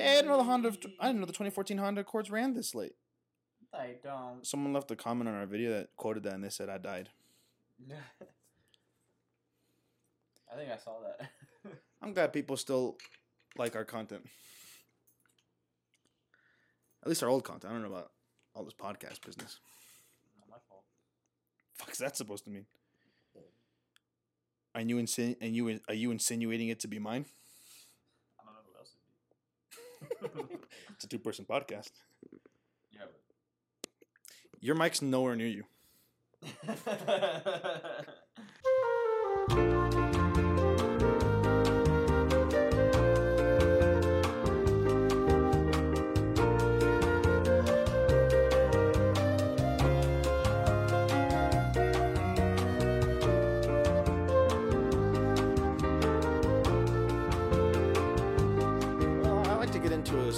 Hey, I didn't know the Honda. I didn't know the 2014 Honda Accords ran this late. I don't. Someone left a comment on our video that quoted that, and they said I died. I think I saw that. I'm glad people still like our content. At least our old content. I don't know about all this podcast business. Not my fault. Fuck's that supposed to mean? Are you insin- and you are you insinuating it to be mine? I don't know who else it'd be. It's a two person podcast. yeah, Your mic's nowhere near you.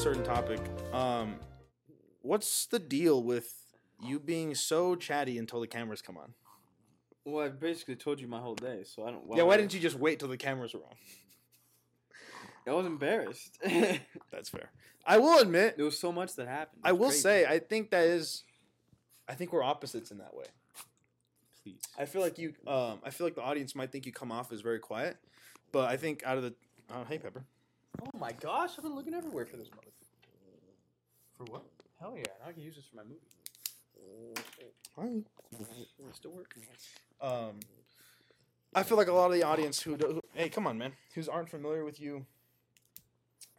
certain topic. Um, what's the deal with you being so chatty until the cameras come on? Well, I basically told you my whole day, so I don't. Why yeah, why didn't you just wait till the cameras were on? I was embarrassed. That's fair. I will admit, there was so much that happened. I will crazy. say, I think that is, I think we're opposites in that way. please. I feel like you, um, I feel like the audience might think you come off as very quiet, but I think out of the, oh, hey Pepper, Oh my gosh, I've been looking everywhere for this mother. For what? Hell yeah! Now I can use this for my movie. Hi. It's still working. um, I feel like a lot of the audience who, who hey, come on, man, who's aren't familiar with you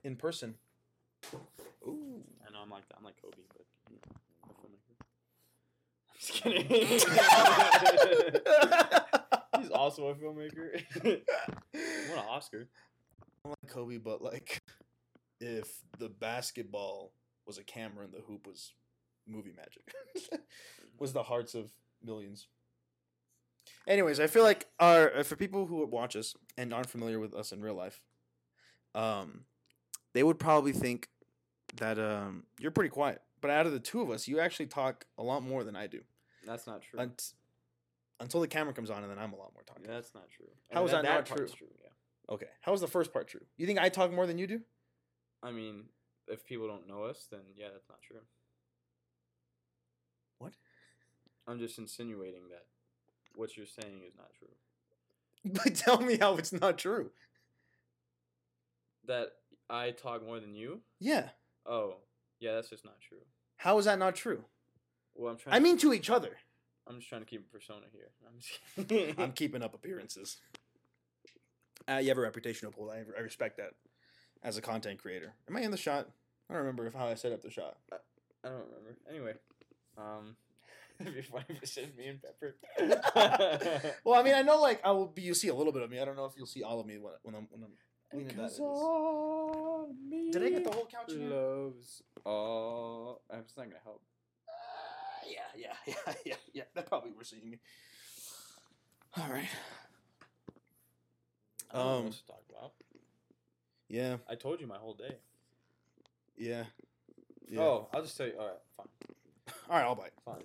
in person. Ooh, I know I'm like I'm like Kobe, but you know, I'm a filmmaker. I'm just kidding. He's also a filmmaker. Won an Oscar. I'm like Kobe, but like, if the basketball was a camera and the hoop was movie magic, was the hearts of millions. Anyways, I feel like our for people who watch us and aren't familiar with us in real life, um, they would probably think that um you're pretty quiet. But out of the two of us, you actually talk a lot more than I do. That's not true. Unt- until the camera comes on, and then I'm a lot more talking. Yeah, that's not true. How is that not part's true? Yeah. Okay, how was the first part true? You think I talk more than you do? I mean, if people don't know us, then yeah, that's not true. What? I'm just insinuating that what you're saying is not true. But tell me how it's not true. That I talk more than you? Yeah. Oh, yeah, that's just not true. How is that not true? Well, I'm trying. I mean, to each other. I'm just trying to keep a persona here. I'm just. I'm keeping up appearances. Uh, you have a reputational to uphold. I, I respect that as a content creator. Am I in the shot? I don't remember if how I set up the shot. I don't remember. Anyway, um, it'd be funny if it's just me and Pepper. well, I mean, I know like I will be. You'll see a little bit of me. I don't know if you'll see all of me when, when I'm when I'm. leaning that Because all me Did I get the whole couch in loves all. It's not gonna help. Uh, yeah, yeah, yeah, yeah, yeah. That probably we're seeing me. All right. I don't know Um, what to talk about. Yeah, I told you my whole day. yeah. yeah. Oh, I'll just tell you. All right, fine, all right. I'll bite. fine.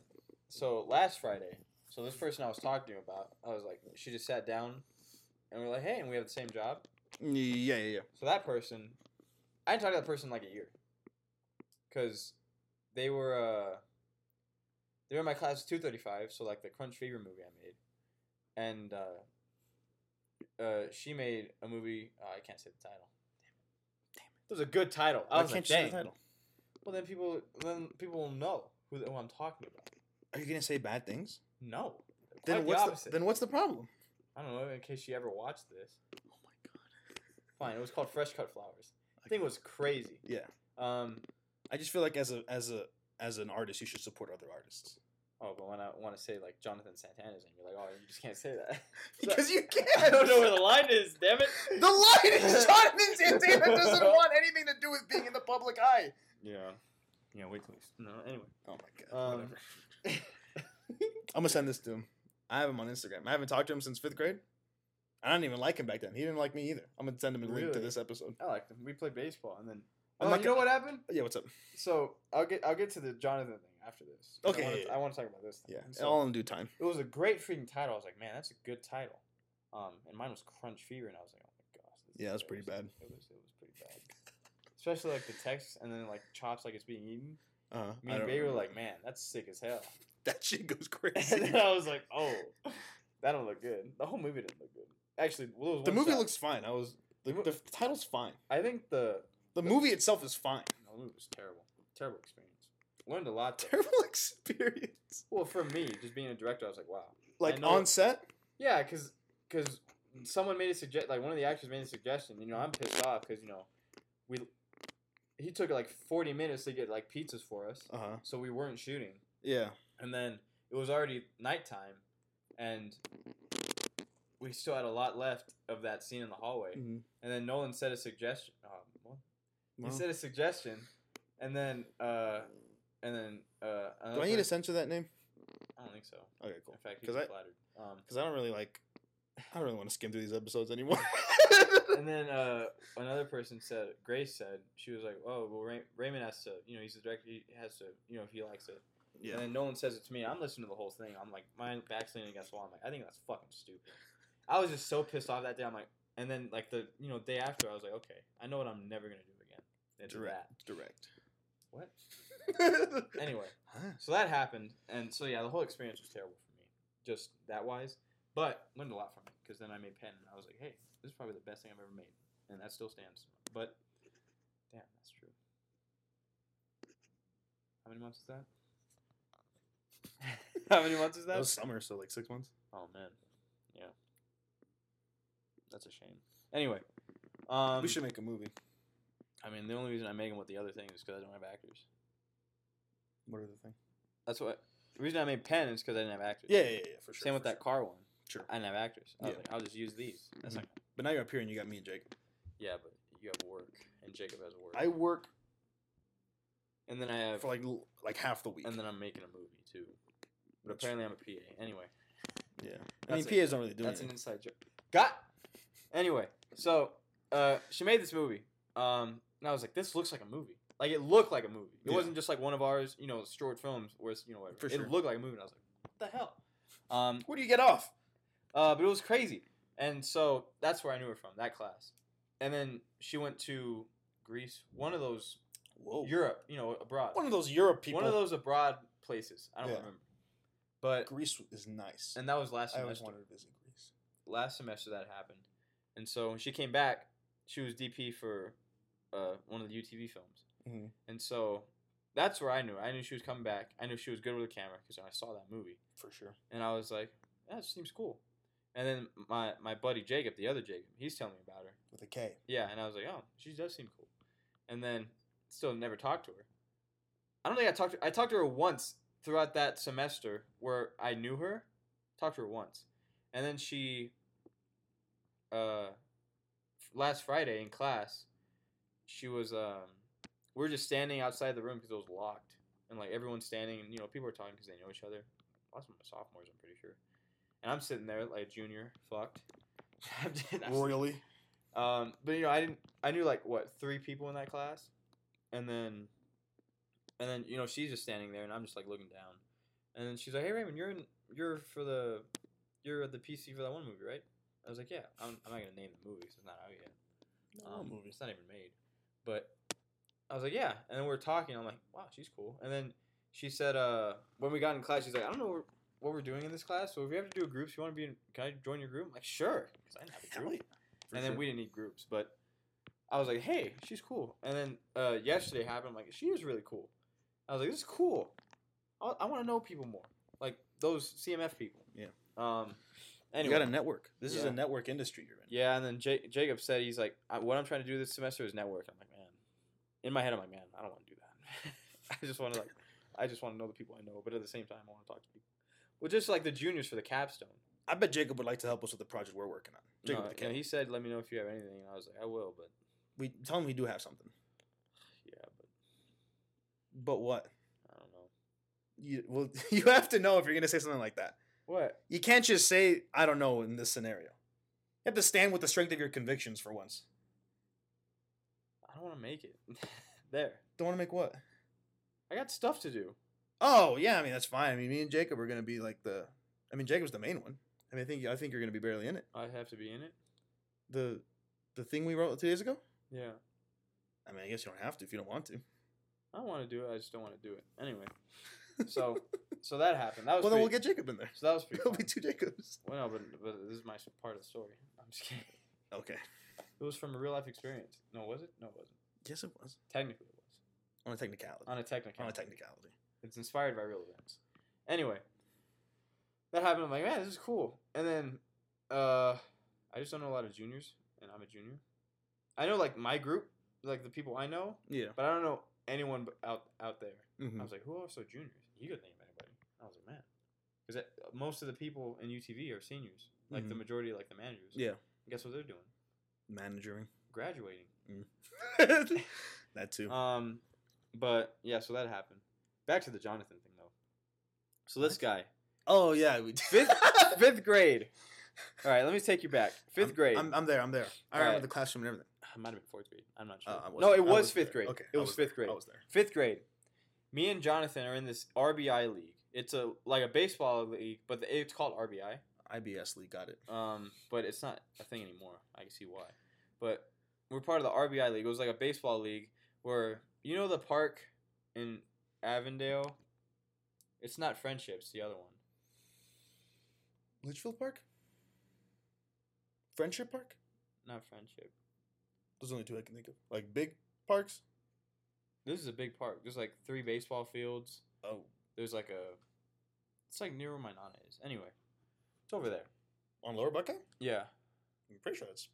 So last Friday, so this person I was talking to about, I was like, she just sat down, and we're like, hey, and we have the same job. Yeah, yeah, yeah. So that person, I didn't talk to that person in like a year, because they were uh, they were in my class two thirty five. So like the Crunch Fever movie I made, and uh, uh, she made a movie. Uh, I can't say the title. Damn it! Damn it! It was a good title. I Why was can't like, you Dang. the title? Well, then people then people will know who, who I'm talking about. Are you gonna say bad things? No. Then Quite the what's the, opposite. then what's the problem? I don't know. In case she ever watched this. Oh my god. Fine. It was called Fresh Cut Flowers. I think it was crazy. Yeah, Um. I just feel like as a as a as an artist, you should support other artists Oh, but when I want to say like Jonathan Santana's name, you're like, oh, you just can't say that. because you can't. I don't know where the line is. Damn it. The line is Jonathan Santana doesn't want anything to do with being in the public eye. Yeah. Yeah. Wait till we. No. Anyway. Oh my god. Um, whatever. I'm gonna send this to him. I have him on Instagram. I haven't talked to him since fifth grade. I didn't even like him back then. He didn't like me either. I'm gonna send him a link to this episode. I liked him. We played baseball, and then. Oh, you know what happened? Yeah, what's up? So I'll get I'll get to the Jonathan thing after this. Okay, I want, to. I want to talk about this. Thing. Yeah, So, all in due time. it was a great freaking title. I was like, man, that's a good title. Um, and mine was Crunch Fever, and I was like, oh my gosh. This Yeah, that's pretty bad. It was it was pretty bad. especially like the text and then like chops like it's being eaten. Uh, Me and Baby were like, man, that's sick as hell. that shit goes and crazy. then I was like, oh, that don't look good. The whole movie didn't look good. Actually, well, the movie shot. looks fine. I was the, the title's fine. I think the The movie itself is fine. no, the movie was terrible. Terrible experience. Learned a lot. Terrible experience. Well, for me, just being a director, I was like, wow. Like on set. Yeah, because because someone made a suggest like one of the actors made a suggestion. You know, I'm pissed off because you know we he took like 40 minutes to get like pizzas for us, Uh huh. so we weren't shooting, Yeah. and then it was already nighttime, and we still had a lot left of that scene in the hallway. Mhm. And then Nolan said a suggestion. Uh. Well, He said a suggestion, and then uh, and then uh, do I need to censor that name? I don't think so. Okay, cool. In fact, he's 'Cause I- flattered. Um, Because I don't really like. I don't really want to skim through these episodes anymore. and then uh, another person said, Grace said, she was like, "Oh, well, Ray- Raymond has to, you know, he's the director. He has to, you know, if he likes it." yeah. And then Nolan says it to me. I'm listening to the whole thing. I'm like, my back's leaning against the wall. I'm like, I think that's fucking stupid. I was just so pissed off that day. I'm like, and then like the, you know, day after, I was like, okay, I know what I'm never gonna do again. It's Direct. Direct. that. What? Huh. Anyway, so that happened, and so yeah, the whole experience was terrible for me, just that wise. But learned a lot from it because then I made pen, and I was like, hey, this is probably the best thing I've ever made, and that still stands. But damn, that's true. How many months is that? How many months is That that? was summer, so like six months. Oh man, yeah, that's a shame. Anyway, um, we should make a movie. I mean, the only reason I'm making with the other thing is because I don't have actors. What are the thing? That's what. The reason I made pen is because I didn't have actors. Yeah, yeah, yeah, for sure. Same with for that car one. Sure. I didn't have actors. I was Yeah. like, I'll just use these. That's Mhm. like, But now you're up here and you got me and Jacob. yeah, but you have work, and Jacob has work. I work and then I have, for like like half the week. and then I'm making a movie too. But Which- apparently I'm a PA. Anyway, yeah. I mean, That's PAs don't really do that's an inside joke. Got. Anyway, so uh, she made this movie. Um, and I was like, this looks like a movie. Like it looked like a movie. It Yeah. wasn't just like one of ours, you know, short films where it's, you know whatever. For it looked like a movie. And I was like, what the hell? Um, Where do you get off? Uh, but it was crazy. And so that's where I knew her from, that class. And then she went to Greece, one of those Whoa. Europe, you know, abroad. one of those Europe people. One of those abroad places. I don't Yeah. remember. But Greece is nice. and that was last semester. I always wanted to visit Greece. Last semester that happened. And so when she came back, she was DP for uh, one of the UTV films. Mhm. And so that's where I knew. I knew she was coming back. I knew she was good with the camera because I saw that movie. For sure. And I was like, that seems cool. And then my, my buddy Jacob, the other Jacob, he's telling me about her. With a K. Yeah, and I was like, oh, she does seem cool. And then still never talked to her. I don't think I talked to I talked to her once throughout that semester where I knew her. Talked to her once. And then she uh last Friday in class, she was um we were just standing outside the room because it was locked. And like everyone's standing and you know, people are talking because they know each other. Lots of my sophomores, I'm pretty sure. And I'm sitting there like a junior, fucked. Royally. Um, but you know, I didn't. I knew like what three people in that class, and then, and then you know she's just standing there, and I'm just like looking down, and then she's like, "Hey Raymond, you're in. You're for the. You're at the PC for that one movie, right?" I was like, "Yeah." I'm, I'm not gonna name the movie it's not out yet. No Um, movie. It's not even made. But I was like, "Yeah," and then we are talking. I'm like, "Wow, she's cool." And then she said, "Uh, when we got in class, she's like, I don't know what- we're doing in this class, so if we have to do a groups, you want to be in? Can I join your group?" I'm like, "Sure," because I didn't have a group yeah. And then we didn't need groups. But I was like, hey, she's cool. And then uh, yesterday happened. I'm like, she is really cool. I was like, this is cool. I, I want to know people more, like those CMF people. Yeah. Um. You Anyway. got a network. This is a network industry you're in. yeah, and then J- Jacob said he's like, I, what I'm trying to do this semester is network. I'm like. In my head, I'm like, man, I don't want to do that. I just want to like, I just want to know the people I know, but at the same time, I want to talk to people. Well, just like the juniors for the capstone. I bet Jacob would like to help us with the project we're working on. Jacob No, with a you know, K. he said, let me know if you have anything. And I was like, I will, but We tell him we do have something. yeah, but But what? I don't know. You well, you have to know if you're gonna say something like that. What? You can't just say I don't know in this scenario. You have to stand with the strength of your convictions for once. I don't want to make it. there. Don't want to make what? I got stuff to do. Oh yeah, I mean that's fine. I mean me and Jacob are gonna be like the. I mean Jacob's the main one. I mean I think I think you're gonna be barely in it. I have to be in it. The, the thing we wrote two days ago. Yeah. I mean, I guess you don't have to if you don't want to. I don't want to do it. I just don't want to do it. Anyway, so so that happened. That was well, then we'll get Jacob in there. so that was pretty. It'll fun. be two Jacobs. Well, no, but, but this is my part of the story. I'm just kidding. Okay. It was from a real life experience. No, was it? No, it wasn't. Yes, it was Technically, it was on a technicality. on a technical. On a technicality. It's inspired by real events. Anyway, that happened. I'm like, man, this is cool. And then, uh, I just don't know a lot of juniors, and I'm a junior. I know like my group, like the people I know, Yeah. but I don't know anyone out out there. Mm-hmm. I was like, who else are juniors? You could name anybody. I was like, man, because most of the people in UTV are seniors. Like the Mhm. majority, like the managers. Yeah. And guess what they're doing? Managering. Graduating. that too. Um, but yeah, so that happened. Back to the Jonathan thing though. So this guy, oh yeah. We fifth fifth grade. All right, let me take you back. 5th I'm- grade. I'm, I'm there. I'm there. I Alright. remember the classroom and everything. it might have been fourth grade. I'm not sure. Uh, I no, it was wasn't fifth there. grade. Okay. it I was, there. fifth grade. I was there. Fifth grade. Me and Jonathan are in this RBI league. It's a like a baseball league, but it's called RBI. IBS league got it. Um, but it's not a thing anymore. I can see why. But we're part of the RBI league. It was like a baseball league where you know the park in Avondale. It's not Friendship. It's the other one. Litchfield Park. Friendship Park. Not Friendship. Those are only two I can think of. Like big parks. This is a big park. There's like three baseball fields. Oh, There's like a. It's like near where my nana is. Anyway, it's over there. on Lower Buckeye. Yeah. I'm pretty sure that's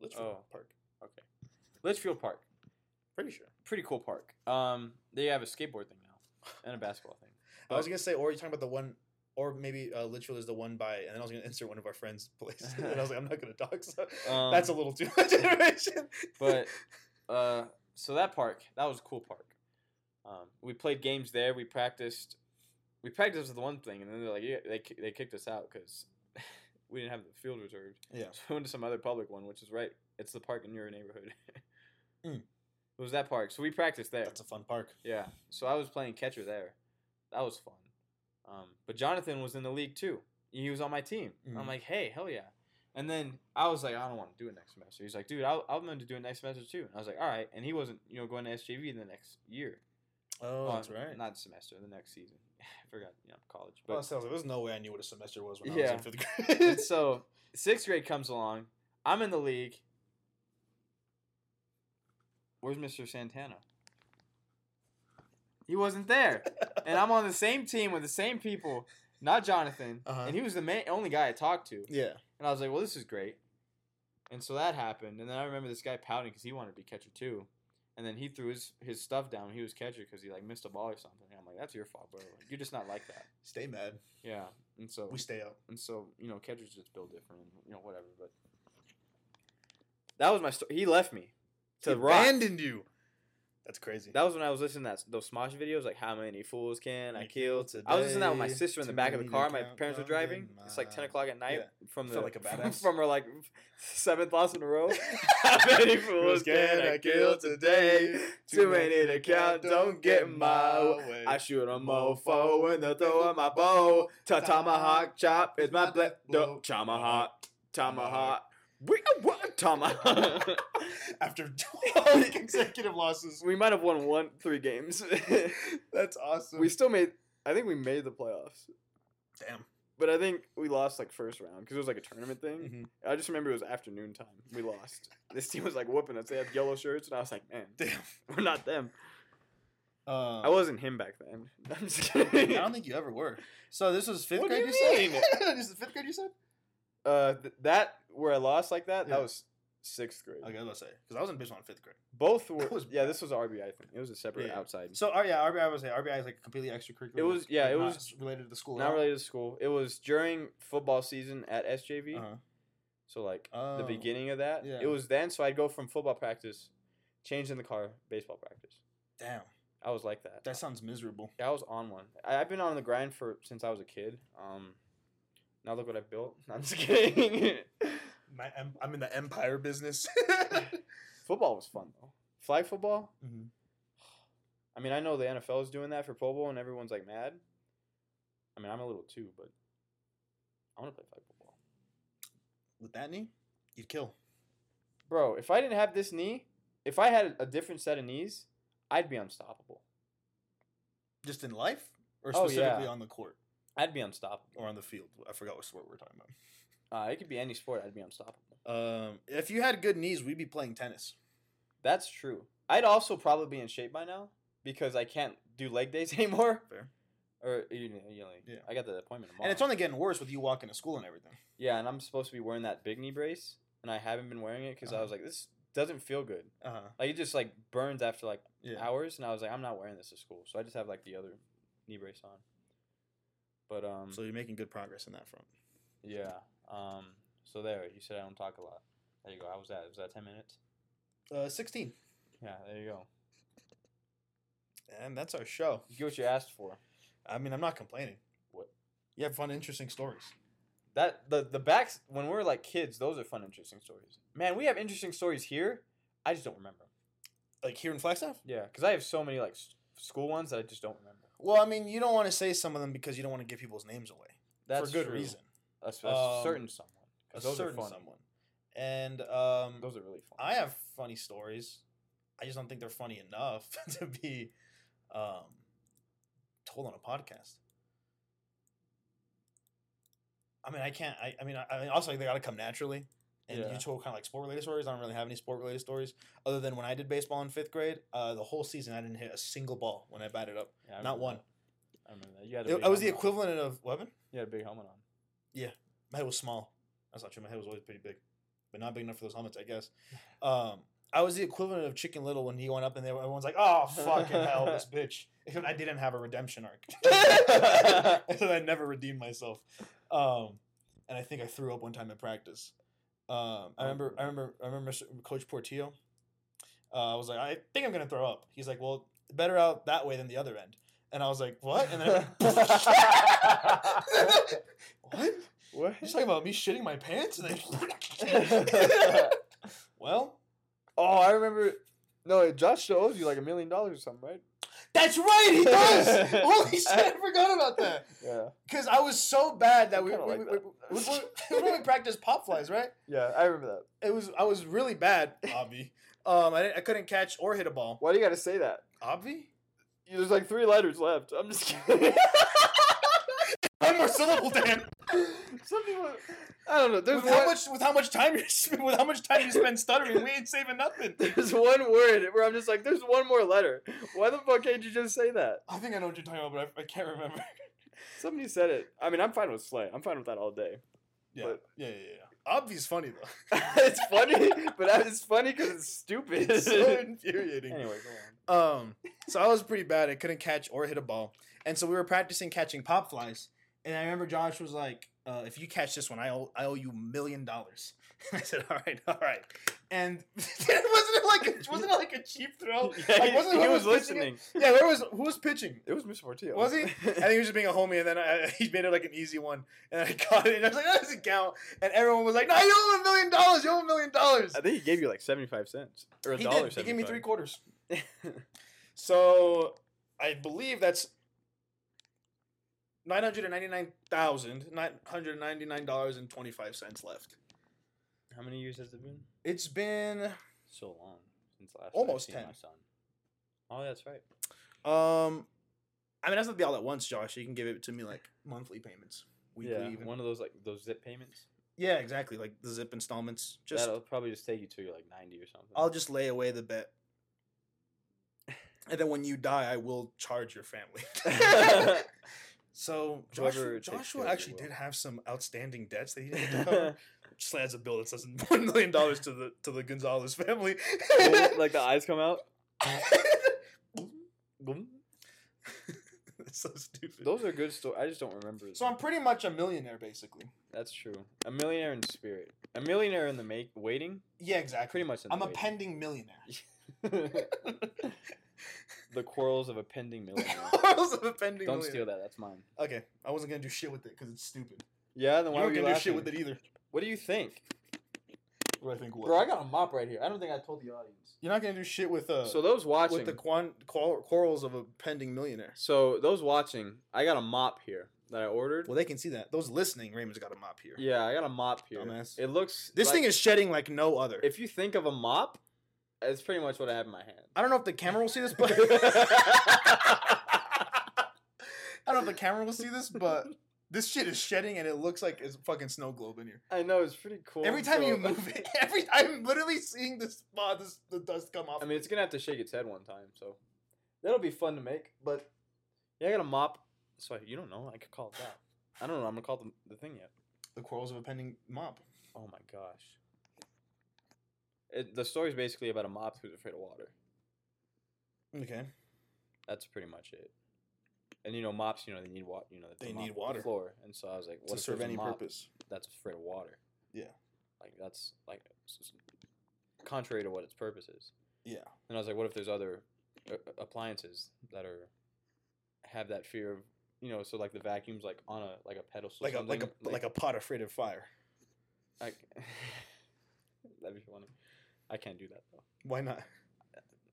Litchfield Oh. Park. Okay. Litchfield Park. Pretty sure. Pretty cool park. Um, they have a skateboard thing now and a basketball thing. I was gonna say, or you're talking about the one, or maybe uh, Litchfield is the one by, and then I was gonna insert one of our friends' place, and I was like, I'm not gonna talk. So Um, that's a little too much information. but uh, so that park, that was a cool park. Um, we played games there. We practiced. We practiced with the one thing, and then they're like, yeah, they they kicked us out because we didn't have the field reserved. yeah, So we went to some other public one, which is right. It's the park in your neighborhood. Mm. It was that park. So we practiced there. that's a fun park. Yeah. So I was playing catcher there. That was fun. Um, but Jonathan was in the league too. He was on my team. I'm Mhm. like, hey, hell yeah. And then I was like, I don't want to do it next semester. He's like, dude, I'll, I'm going to do it next semester too. And I was like, all right. And he wasn't, you know, going to SJV the next year. Oh, Well, that's right. Not semester, the next season. I forgot, you know, college. well, But so I was like, there's no way I knew what a semester was when I was in fifth grade. so sixth grade comes along. I'm in the league. Where's Mr. Santana? He wasn't there. and I'm on the same team with the same people, not Jonathan. Uh-huh. And he was the main, only guy I talked to. yeah, And I was like, well, this is great. And so that happened. And then I remember this guy pouting because he wanted to be catcher too. And then he threw his, his stuff down. He was catcher because he like missed a ball or something. And I'm like, that's your fault, bro. Like, you're just not like that. stay mad. Yeah. And so We stay up. and so you know catchers just build different, and, you know whatever. But that was my story. He left me to He rock. abandoned you. That's crazy. That was when I was listening to that, those Smosh videos, like how many fools can I I kill? kill I was listening to that with my sister in the back of the car. My parents were driving. in It's like ten o'clock at night Yeah. from the like a from, badass. from her like seventh loss in a row. how many fools can I kill today? Too many to count. Don't get in my way. I shoot a mofo when they throw my bow. Ta tomahawk chop is my blade. Tomahawk, tomahawk. We uh, what tomahawk. After 12 consecutive losses. we might have won one three games. That's awesome. we still made. I think we made the playoffs, Damn. but I think we lost like first round because it was like a tournament thing. Mhm. I just remember it was afternoon time. We lost. this team was like whooping us. They had yellow shirts, and I was like, man, Damn. we're not them. Uh, I wasn't him back then. I'm just I don't think you ever were. So this was fifth What grade. you You, mean? said. this is fifth grade. You said. Uh, th- that where I lost like that, Yeah. that was sixth grade. Okay, let's say because I was in baseball in fifth grade. Both were. Was yeah, this was RBI thing. It was a separate Yeah. outside. So, uh, yeah, RBI I was say RBI is like completely extracurricular. It was- yeah, like, it was related to the school. Not related to school. It was during football season at SJV. Uh-huh. So like Oh. the beginning of that. yeah. It was then. So I'd go from football practice, change in the car, baseball practice. Damn, I was like that. that sounds miserable. Yeah, I was on one. I, I've been on the grind for since I was a kid. Um, now look what I've built. I'm just kidding. My, em- I'm in the empire business. football was fun though. Flag football. Mhm. I mean, I know the NFL is doing that for Pro Bowl, and everyone's like mad. I mean, I'm a little too, but I want to play flag football, With that knee, you'd kill. bro. If I didn't have this knee, if I had a different set of knees, I'd be unstoppable. Just in life, or Oh, specifically yeah. on the court I'd be unstoppable. or on the field. I forgot what sport we're talking about. Uh, it could be any sport. I'd be unstoppable. Um, if you had good knees, we'd be playing tennis. That's true. I'd also probably be in shape by now because I can't do leg days anymore. Fair. Or you know, you know, like, Yeah. I got the appointment tomorrow. And it's only getting worse with you walking to school and everything. yeah, and I'm supposed to be wearing that big knee brace, and I haven't been wearing it because I Uh-huh. was like, this doesn't feel good. Uh huh. Like it just like burns after like Yeah. hours, and I was like, I'm not wearing this to school, so I just have like the other knee brace on. But um, So you're making good progress in that front. yeah, um, so there, you said I don't talk a lot. There you go. How was that? Was that ten minutes? Uh, 16. Yeah, there you go. And that's our show. You get what you asked for. I mean, I'm not complaining. What? You have fun, interesting stories. That the the backs when we're like kids, those are fun, interesting stories. Man, we have interesting stories here. I just don't remember. Like here in Flagstaff? Yeah, because I have so many like s- school ones that I just don't remember. Well, I mean, you don't want to say some of them because you don't want to give people's names away. That's for good true. reason. A, a Um, certain someone. A certain someone. And um, Those are really fun. I have funny stories. I just don't think they're funny enough to be um, told on a podcast. I mean, I can't. I, I mean, I, I mean, also they got to come naturally. And Yeah. you told kind of like sport related stories. I don't really have any sport related stories other than when I did baseball in fifth grade. Uh, the whole season, I didn't hit a single ball when I batted up. Yeah, I not one. that. I remember that. You had a It, I was the helmet on. equivalent of weapon. You had a big helmet on. Yeah, my head was small. That's not true. My head was always pretty big, but not big enough for those helmets, I guess. Um, I was the equivalent of Chicken Little when he went up and there. Everyone's like, "Oh fucking hell, this bitch!" Except I didn't have a redemption arc. I said I never redeemed myself, um, and I think I threw up one time in practice. Um, I remember, I remember, I remember. Coach Portillo. Uh, I was like, I think I'm gonna throw up. He's like, Well, better out that way than the other end. And I was like, What? And then what? What? He's talking about me shitting my pants? And then well, oh, I remember. No, Josh owes you like a million dollars or something, right? That's right, he does. Holy shit, I forgot about that. Yeah. Because I was so bad that we, we, like we, that. we, we, we, we practiced pop flies, right? Yeah, I remember that. It was I was really bad, Obvi. Um, I, didn't, I couldn't catch or hit a ball. Why do you got to say that? Obvi? There's like three letters left. I'm just kidding. More syllable, Dan. Some people, I don't know. There's With one, how much with how much time you with how much time you spend stuttering, we ain't saving nothing. there's one word where I'm just like, there's one more letter. Why the fuck can't you just say that? I think I know what you're talking about, but I, I can't remember. Somebody said it. I mean, I'm fine with Slay. I'm fine with that all day. Yeah, But- yeah, yeah, yeah. Obvi's funny though. it's funny, but it's funny because it's stupid. It's so infuriating. anyway, go on. Um, so I was pretty bad. I couldn't catch or hit a ball, and so we were practicing catching pop flies. And I remember Josh was like, uh, "If you catch this one, I owe I owe you a million dollars." I said, "All right, all right." And wasn't it like a, wasn't it like a cheap throw? Yeah, like, he, wasn't he who was it? listening. Yeah, where was who was pitching? It was Mr. Portillo. Was he? I think he was just being a homie, and then I, he made it like an easy one, and I caught it, and I was like, "That doesn't count." And everyone was like, "No, you owe a million dollars. You owe a million dollars." I think he gave you like 75 cents. Or a dollar. He gave me three quarters. So I believe that's nine hundred and ninety nine thousand nine hundred ninety nine dollars and twenty five cents left. How many years has it been? It's been So long since last Almost I've seen 10. my son. Oh, that's right. um, I mean that's not the all at once, Josh. You can give it to me like monthly payments, weekly yeah, even. one of those like those zip payments. yeah, exactly. Like the zip installments. Just That'll probably just take you to like 90 or something. I'll just lay away the bet. And then when you die, I will charge your family. so Joshua, Joshua actually did have some outstanding debts that he didn't have to cover. Just adds a bill that says one million dollars to the to the Gonzalez family. like the eyes come out. That's so stupid. Those are good stories. I just don't remember. so I'm pretty much a millionaire, basically. That's true. A millionaire in spirit. A millionaire in the make waiting. Yeah, exactly. Pretty much. In I'm a waiting. pending millionaire. The quarrels of a pending millionaire. Quarrels of a pending Don't millionaire. steal that. That's mine. Okay, I wasn't gonna do shit with it because it's stupid. Yeah. Then You why weren't were you gonna do shit with it either. What do you think, What I think was. bro? I got a mop right here. I don't think I told the audience. You're not gonna do shit with uh So those watching. with the quan- quar- quarrels of a pending millionaire. so those watching, I got a mop here that I ordered. Well, they can see that. Those listening, Raymond's got a mop here. Yeah, I got a mop here. Dumbass. It looks. This like- thing is shedding like no other. If you think of a mop, It's pretty much what I have in my hand. I don't know if the camera will see this, but I don't know if the camera will see this, but this shit is shedding and it looks like it's a fucking snow globe in here. I know it's pretty cool. every time you move it, every I'm literally seeing this spot, this the dust come off. I mean, it's gonna have to shake its head one time, so that'll be fun to make. But yeah, I got a mop. So you don't know? I could call it that. I don't know. I'm gonna call the the thing yet. the quarrels of a pending mop. Oh my gosh. It, the story's basically about a mop who's afraid of water. Okay. That's pretty much it. And you know, mops, you know, they need water. You know, They need the water. floor. And so I was like, what to if serve any mop purpose. That's afraid of water. Yeah. Like that's like contrary to what its purpose is. Yeah. And I was like, what if there's other uh, appliances that are have that fear of you know, so like the vacuum's like on a like a pedestal, Like a like a like a pot afraid of fire. like that'd be funny. I can't do that though. Why not?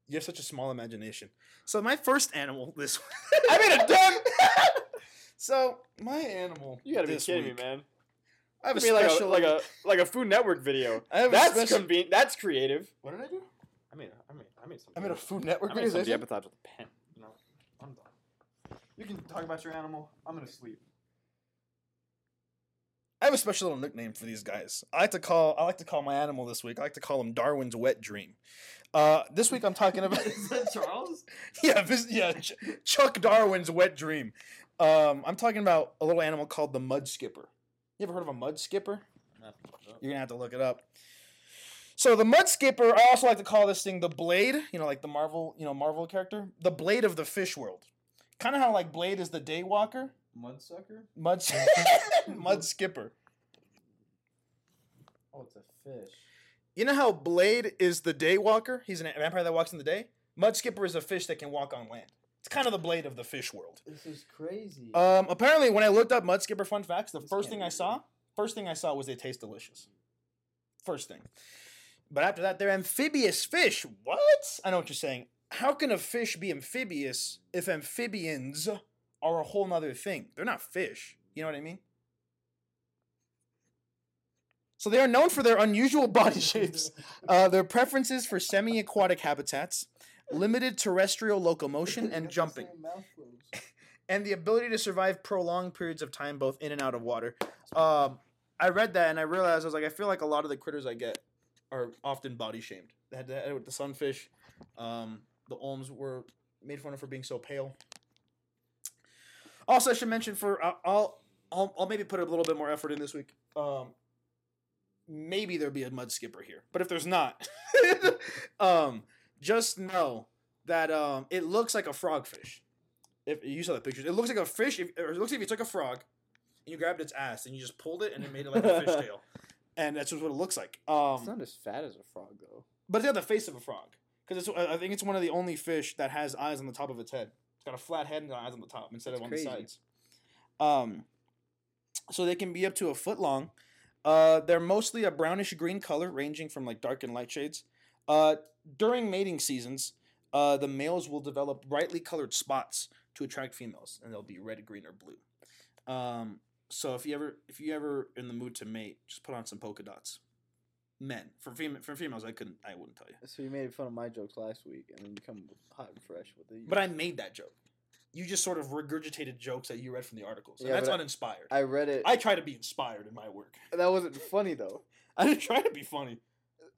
You have such a small imagination. So my first animal this I made a dent! So my animal. You gotta be kidding week- me, man. I have a I mean, like a special like a like a Food Network video. I have a That's special- convenient. That's creative. What did I do? I mean, I mean, I made something. I made a Food Network I made video. I say? diepiths with a pen. No, I'm done. You can talk about your animal. I'm gonna sleep. I have a special little nickname for these guys. I like to call I like to call my animal this week. I like to call him Darwin's wet dream. Uh, this week I'm talking about Is that Charles? yeah, vis- yeah, Ch- Chuck Darwin's wet dream. Um, I'm talking about a little animal called the mud skipper. You ever heard of a mud skipper? You're gonna have to look it up. So the mud skipper, I also like to call this thing the blade. You know, like the Marvel, you know, Marvel character, the blade of the fish world. Kind of how like Blade is the daywalker, Mudsucker? mud mud skipper. Oh, it's a fish. You know how Blade is the daywalker? He's a vampire that walks in the day. Mud skipper is a fish that can walk on land. It's kind of the blade of the fish world. This is crazy. Um, apparently, when I looked up mud skipper fun facts, the This first thing I saw, first thing I saw was they taste delicious. First thing. But after that, they're amphibious fish. What? I know what you're saying. How can a fish be amphibious if amphibians are a whole nother thing? They're not fish. You know what I mean? So they are known for their unusual body shapes, uh, their preferences for semi-aquatic habitats, limited terrestrial locomotion and jumping and the ability to survive prolonged periods of time both in and out of water. Um, I read that and I realized I was like, I feel like a lot of the critters I get are often body shamed. They had that with the sunfish. Um, the olms were made fun of for being so pale. Also, I should mention for I'll I'll, I'll, I'll maybe put a little bit more effort in this week. Um, maybe there'll be a mud skipper here, but if there's not, um, just know that um, it looks like a frogfish if you saw the pictures, it looks like a fish. If, or it looks like if you took a frog and you grabbed its ass and you just pulled it and it made it like a fish tail, and that's just what it looks like. Um, it's not as fat as a frog, though. but it's got the face of a frog because it's. I think it's one of the only fish that has eyes on the top of its head. Got a flat head and eyes on the top instead That's of on crazy. the sides. Um, so they can be up to a foot long. Uh, they're mostly a brownish green color, ranging from like dark and light shades. Uh, during mating seasons, uh, the males will develop brightly colored spots to attract females, and they'll be red, green, or blue. Um, so if you ever if you ever in the mood to mate, just put on some polka dots. Men for fem- for females, I couldn't I wouldn't tell you, So you made fun of my jokes last week, and then you come hot and fresh with the. but I made that joke. You just sort of regurgitated jokes that you read from the articles, and Yeah, that's uninspired. I read it. I try to be inspired in my work. that wasn't funny though. I didn't try to be funny.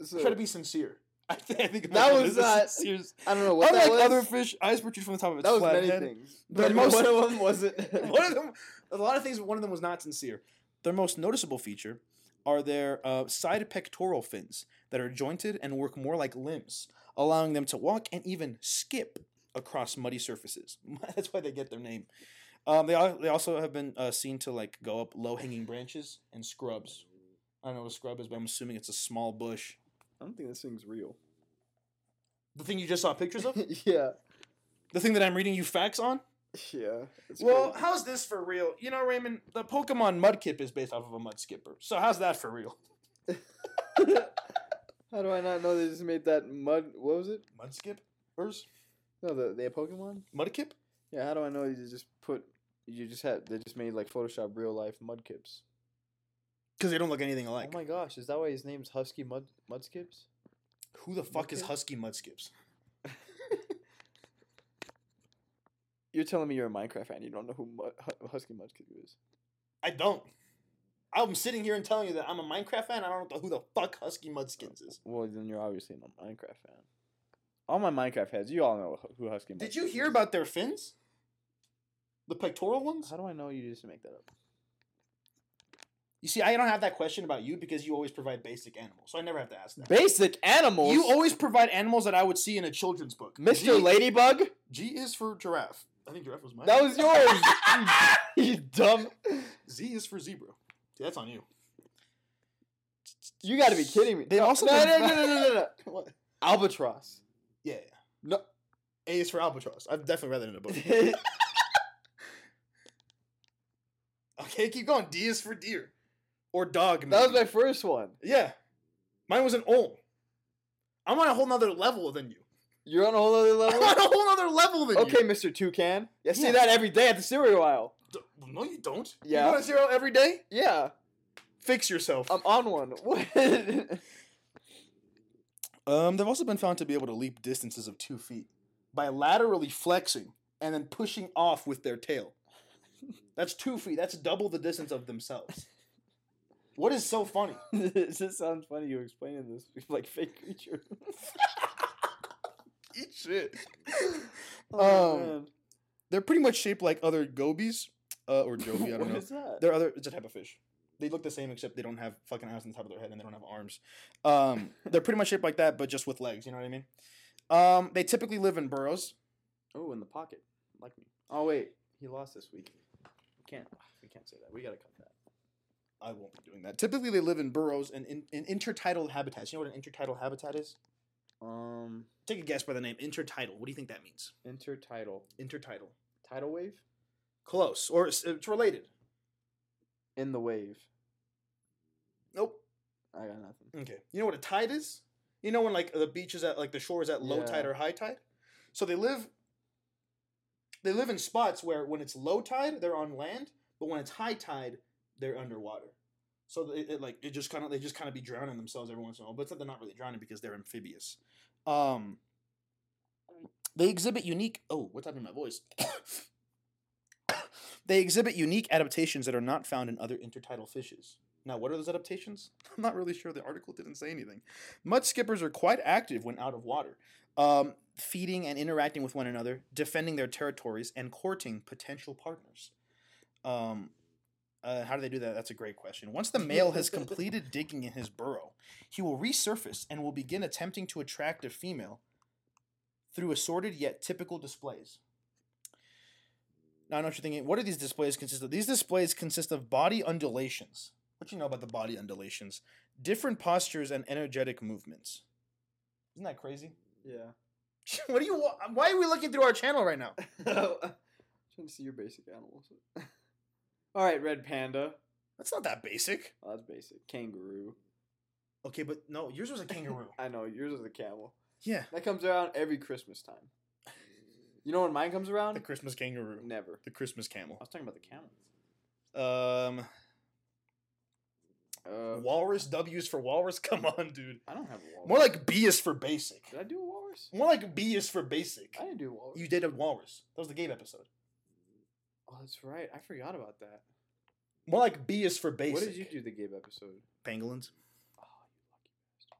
So I try to be sincere. I, th- I think That was not- sincere. I don't know what Unlike that was. other fish, eyes protrude from the top of its that was flat many head. things. But most- one of them wasn't. one of them, a lot of things. But one of them was not sincere. Their most noticeable feature are their uh, side pectoral fins that are jointed and work more like limbs, allowing them to walk and even skip across muddy surfaces. That's why they get their name. Um, they they also have been uh, seen to like go up low hanging branches and scrubs. I don't know what a scrub is, but I'm assuming it's a small bush. I don't think this thing's real. The thing you just saw pictures of, yeah. the thing that I'm reading you facts on. Yeah. Well, crazy. how's this for real? You know, Raymond, the Pokemon Mudkip is based off of a mud skipper. So how's that for real? How do I not know they just made that mud? What was it? Mud skippers? No, the they have Pokemon. Mudkip? Yeah. How do I know you just put? You just had they just made like Photoshop real life Mudkips. Because they don't look anything alike. oh my gosh, is that why his name's Husky Mud Mudskips? Who the fuck is Husky Mudskips? You're telling me you're a Minecraft fan. You don't know who Mu- Hu- Husky Mudkip is. I don't. I'm sitting here and telling you that I'm a Minecraft fan. I don't know who the fuck Husky Mudskins uh, is. Well, then you're obviously not a Minecraft fan. All my Minecraft heads, you all know who Husky Mudkip Did you hear about their fins? The pectoral ones? How do I know you just make that up? You see, I don't have that question about you because you always provide basic animals, so I never have to ask that. Basic animals. You always provide animals that I would see in a children's book. Mr. G, Ladybug. G is for giraffe. I think giraffe was mine. That was yours. you dumb. Z is for zebra. See, that's on you. You got to be kidding me. They've no, also no, no, no, no, no, no. What? Albatross. Yeah, yeah. No. A is for albatross. I've definitely read that in a book. Okay, keep going. D is for deer. Or dog. Maybe. That was my first one. Yeah. Mine was an owl. I'm on a whole nother level than you. You're on a whole other level. I'm on a whole other level than okay, you. Mr. Toucan. I see Yeah. that every day at the cereal aisle. D- No, you don't. Yeah. You go to zero every day? Yeah, Fix yourself. I'm on one. What? Um, they've also been found to be able to leap distances of two feet by laterally flexing and then pushing off with their tail. That's two feet. That's double the distance of themselves. What is so funny? it just sounds funny you explaining this like fake creature. Eat shit. Oh, Um, man. They're pretty much shaped like other gobies, uh, or joby. I don't What know. is that? They're other. It's a type of fish. They look the same except they don't have fucking eyes on the top of their head and they don't have arms. Um, they're pretty much shaped like that, but just with legs. You know what I mean? Um, they typically live in burrows. Oh, in the pocket, like me. Oh wait, he lost this week. We can't. We can't say that. We gotta cut that. I won't be doing that. Typically, they live in burrows and in, in intertidal habitats. You know what an intertidal habitat is? Um, Take a guess by the name intertidal. What do you think that means? intertidal, Intertidal. tidal wave Close, or it's, it's related. in the wave. Nope. I got nothing. Okay. You know what a tide is? You know when like the beach is at like the shore is at low Yeah. tide or high tide? So they live they live in spots where when it's low tide, they're on land, but when it's high tide, they're underwater. So it, it like it just kind of they just kind of be drowning themselves every once in a while, but they're not really drowning because they're amphibious. Um they exhibit unique Oh, what's happening to my voice? they exhibit unique adaptations that are not found in other intertidal fishes. Now, what are those adaptations? I'm not really sure. The article didn't say anything. Mud skippers are quite active when out of water, um, feeding and interacting with one another, defending their territories, and courting potential partners. Um, uh, how do they do that? That's a great question. Once the male has completed digging in his burrow, he will resurface and will begin attempting to attract a female through assorted yet typical displays. Now I know what you're thinking. What do these displays consist of? These displays consist of body undulations. What you know about the body undulations? Different postures and energetic movements. Isn't that crazy? Yeah. what do you? Why are we looking through our channel right now? I'm Trying to see your basic animals. All right, red panda. That's not that basic. Oh, that's basic. Kangaroo. Okay, but no, yours was a kangaroo. I know yours was a camel. yeah, That comes around every Christmas time. You know when mine comes around? the? Christmas kangaroo, Never. the Christmas camel. I was talking about the camels. Um, Uh, walrus W's for walrus. Come on, dude. I don't have a walrus. More like B is for basic. Did I do a walrus? More like B is for basic. I didn't do a walrus. You did a walrus. That was the game episode. Oh, that's right. I forgot about that. More like B is for basic. What did you do the Gabe episode? Pangolins. Oh, you lucky bastard.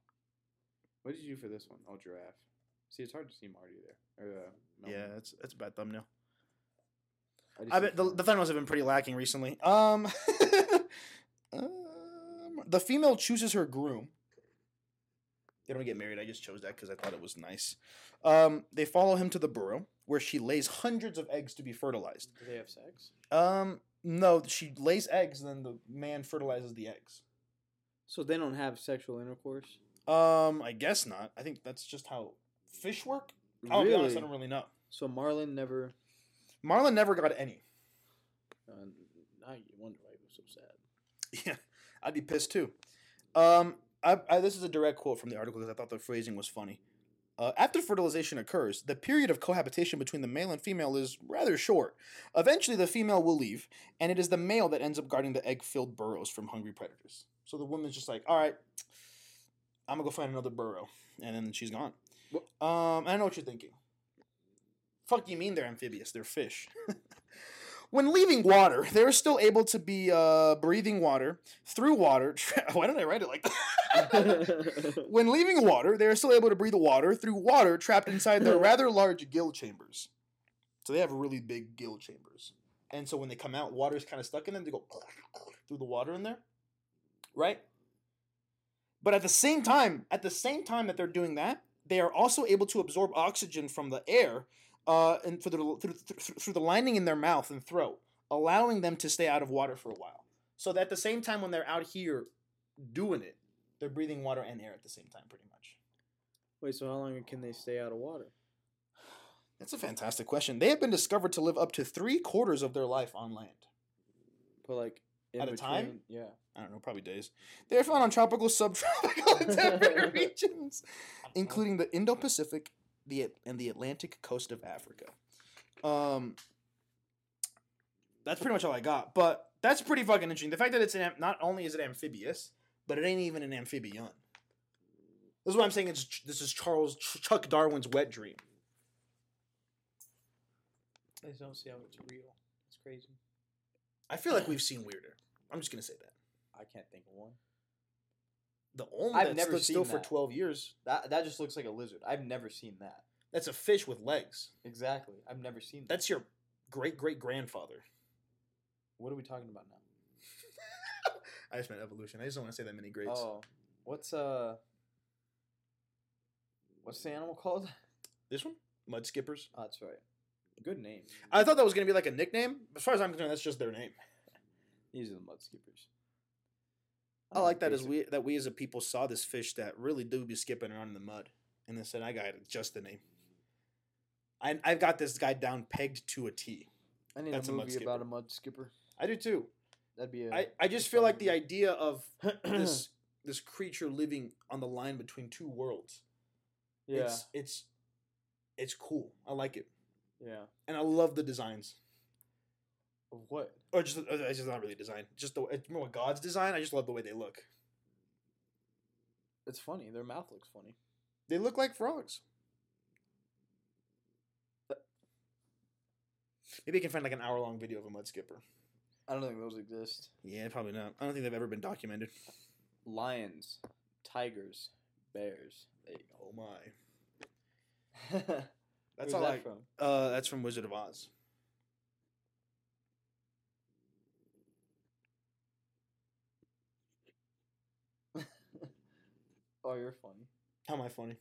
What did you do for this one? Oh, giraffe. See, it's hard to see Marty there. Or, uh. Yeah, that's that's a bad thumbnail. just I bet the, the thumbnails have been pretty lacking recently. Um, um, the female chooses her groom. They don't get married. I just chose that because I thought it was nice. Um, they follow him to the burrow where she lays hundreds of eggs to be fertilized. Do they have sex? Um, no, she lays eggs, then the man fertilizes the eggs. So they don't have sexual intercourse? Um, I guess not. I think that's just how fish work. I'll be honest, I don't really know. So Marlin never. Marlin never got any. Uh, now you wonder why he was so sad. Yeah, I'd be pissed too. Um, I, I, this is a direct quote from the article because I thought the phrasing was funny. Uh, after fertilization occurs, the period of cohabitation between the male and female is rather short. Eventually, the female will leave, and it is the male that ends up guarding the egg filled burrows from hungry predators. So the woman's just like, all right, I'm gonna go find another burrow, and then she's gone. Um, I know what you're thinking. Fuck you mean they're amphibious? They're fish. when leaving water, they're still able to be uh, breathing water through water. Why did I write it like that? when leaving water, they are still able to breathe water through water trapped inside their rather large gill chambers. So they have really big gill chambers. And so when they come out, water's kind of stuck in them. They go through the water in there. Right? But at the same time, at the same time that they're doing that, they are also able to absorb oxygen from the air uh, and for the, through, through, through the lining in their mouth and throat, allowing them to stay out of water for a while. So that at the same time when they're out here doing it, they're breathing water and air at the same time, pretty much. Wait, so how long can they stay out of water? That's a fantastic question. They have been discovered to live up to three quarters of their life on land. But like At a time? Yeah. I don't know, probably days. They are found on tropical, subtropical, and temperate regions, including the Indo-Pacific, the and the Atlantic coast of Africa. Um, that's pretty much all I got. But that's pretty fucking interesting. The fact that it's an not only is it amphibious, but it ain't even an amphibian. This is why I'm saying it's this is Charles Ch- Chuck Darwin's wet dream. I just don't see how it's real. It's crazy. I feel like we've seen weirder. I'm just gonna say that. I can't think of one. The only I've that's never stood still seen for 12 years. That that just looks like a lizard. I've never seen that. That's a fish with legs. Exactly. I've never seen that. That's your great great grandfather. What are we talking about now? I just meant evolution. I just don't want to say that many grades. Oh, what's uh, what's the animal called? This one? Mud skippers. Oh, that's right. Good name. I thought that was gonna be like a nickname. As far as I'm concerned, that's just their name. These are the mud skippers. I like that as we that we as a people saw this fish that really do be skipping around in the mud, and then said, "I got it, just the name." I I've got this guy down pegged to a T. I need that's a a mud movie about a mud skipper. I do too. That'd be a. I I just feel like the idea of this this creature living on the line between two worlds. yeah, It's it's it's cool. I like it, yeah. and I love the designs. Of what? Or just it's just not really design. Just the it's more God's design. I just love the way they look. It's funny. Their mouth looks funny. They look like frogs. Maybe I can find like an hour long video of a mud skipper. I don't think those exist. Yeah, probably not. I don't think they've ever been documented. Lions, tigers, bears. There you Oh my, that's Where's all that I. from? Uh, that's from Wizard of Oz. Oh, you're funny. How am I funny?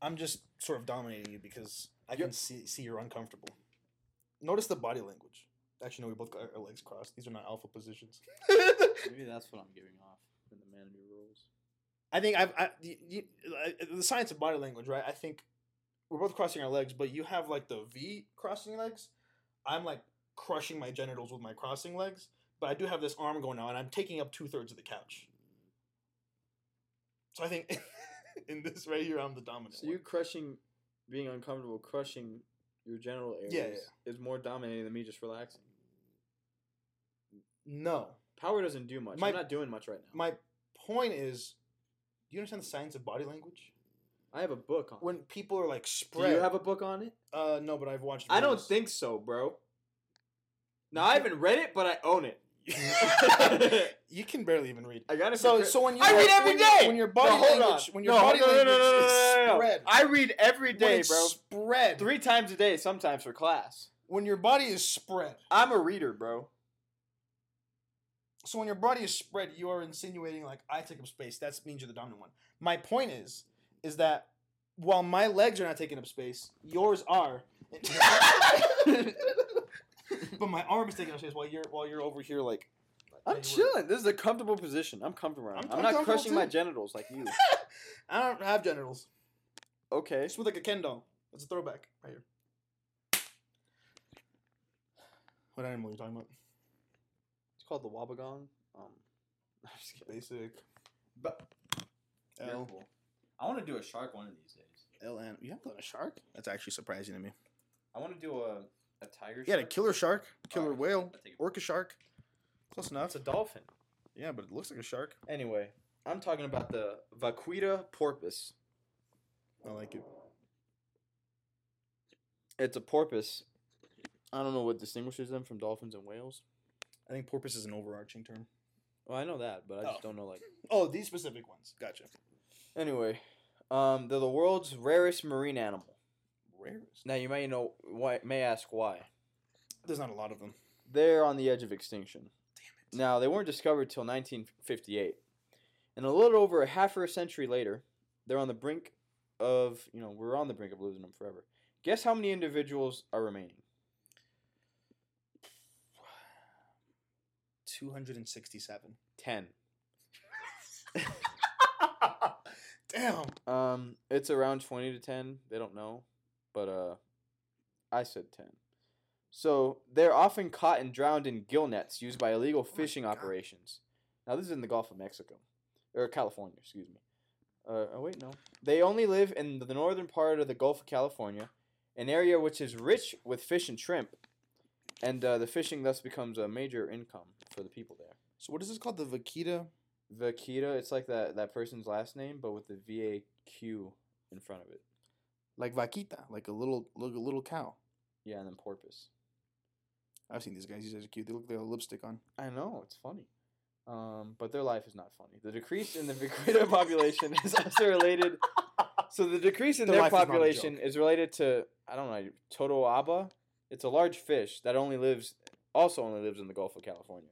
I'm just sort of dominating you because I You're- can see see you're uncomfortable. Notice the body language. Actually, no, we both got our legs crossed. These are not alpha positions. Maybe that's what I'm giving off in the manager roles. I think I've I, you, you, the science of body language, right? I think we're both crossing our legs, but you have like the V crossing legs. I'm like crushing my genitals with my crossing legs, but I do have this arm going out, and I'm taking up two thirds of the couch. So I think in this right here, I'm the dominant. So one. you crushing, being uncomfortable, crushing your genital areas Yeah, yeah. is more dominating than me just relaxing. no, Power doesn't do much. My- I'm not doing much right now. my point is, do you understand the science of body language? I have a book on. When people are like Do spread, you have a book on it? uh, no, but I've watched. I don't think so, bro. Now I haven't read it, but I own it. you can barely even read. I got it. So, so when you I read every when, day. when your body No, hold language on. when your No, body no, no, no, language no, no, is no, no, no. spread, I read every day, when it's bro. Spread Three times a day, sometimes for class. when your body is spread. I'm a reader, bro. So when your body is spread, you are insinuating like I take up space. That means you're the dominant one. My point is, is that while my legs are not taking up space, yours are. but my arm is taking up space while you're while you're over here like. I'm like you were- chilling. This is a comfortable position. I'm comfortable. Around. I'm- I'm, I'm not comfortable crushing my genitals like you. I don't have genitals. Okay. It's with like a Ken doll. It's a throwback right here. What animal are you talking about? It's called the Wobbegong. Um, I'm just kidding. Basic. But very L cool. I want to do a shark one of these days. L N. You have done a shark? That's actually surprising to me. I want to do a a tiger. Yeah, a killer shark, killer Alright, whale, I'll take it. orca shark. Close enough. It's a dolphin. Yeah, but it looks like a shark. Anyway, I'm talking about the Vaquita porpoise. I like it. It's a porpoise. I don't know what distinguishes them from dolphins and whales. I think porpoise is an overarching term. Well, I know that, but I just Oh. don't know like. Oh, these specific ones. Gotcha. Anyway, um, they're the world's rarest marine animal. Rarest. Now you may know why. May ask why. There's not a lot of them. They're on the edge of extinction. Damn it. Now they weren't discovered till 1958, and a little over a half a century later, they're on the brink of you know we're on the brink of losing them forever. Guess how many individuals are remaining? 267. Ten. Damn. Um, it's around twenty to ten. They don't know, but uh, I said ten. So they're often caught and drowned in gill nets used by illegal Oh fishing God. operations. Now this is in the Gulf of Mexico, or California, excuse me. Uh, oh wait, no. They only live in the northern part of the Gulf of California, an area which is rich with fish and shrimp, and uh, the fishing thus becomes a major income for the people there. So what is this called? The Vaquita? Vaquita, it's like that that person's last name, but with the V A Q in front of it. Like Vaquita, like a little, like a little cow. Yeah, and then porpoise. I've seen these guys. These guys are cute. They look like they have lipstick on. I know it's funny, um, but their life is not funny. The decrease in the Vaquita population is also related. So the decrease in Their their, life is population is related to I don't know Totoaba. It's a large fish that only lives also only lives in the Gulf of California,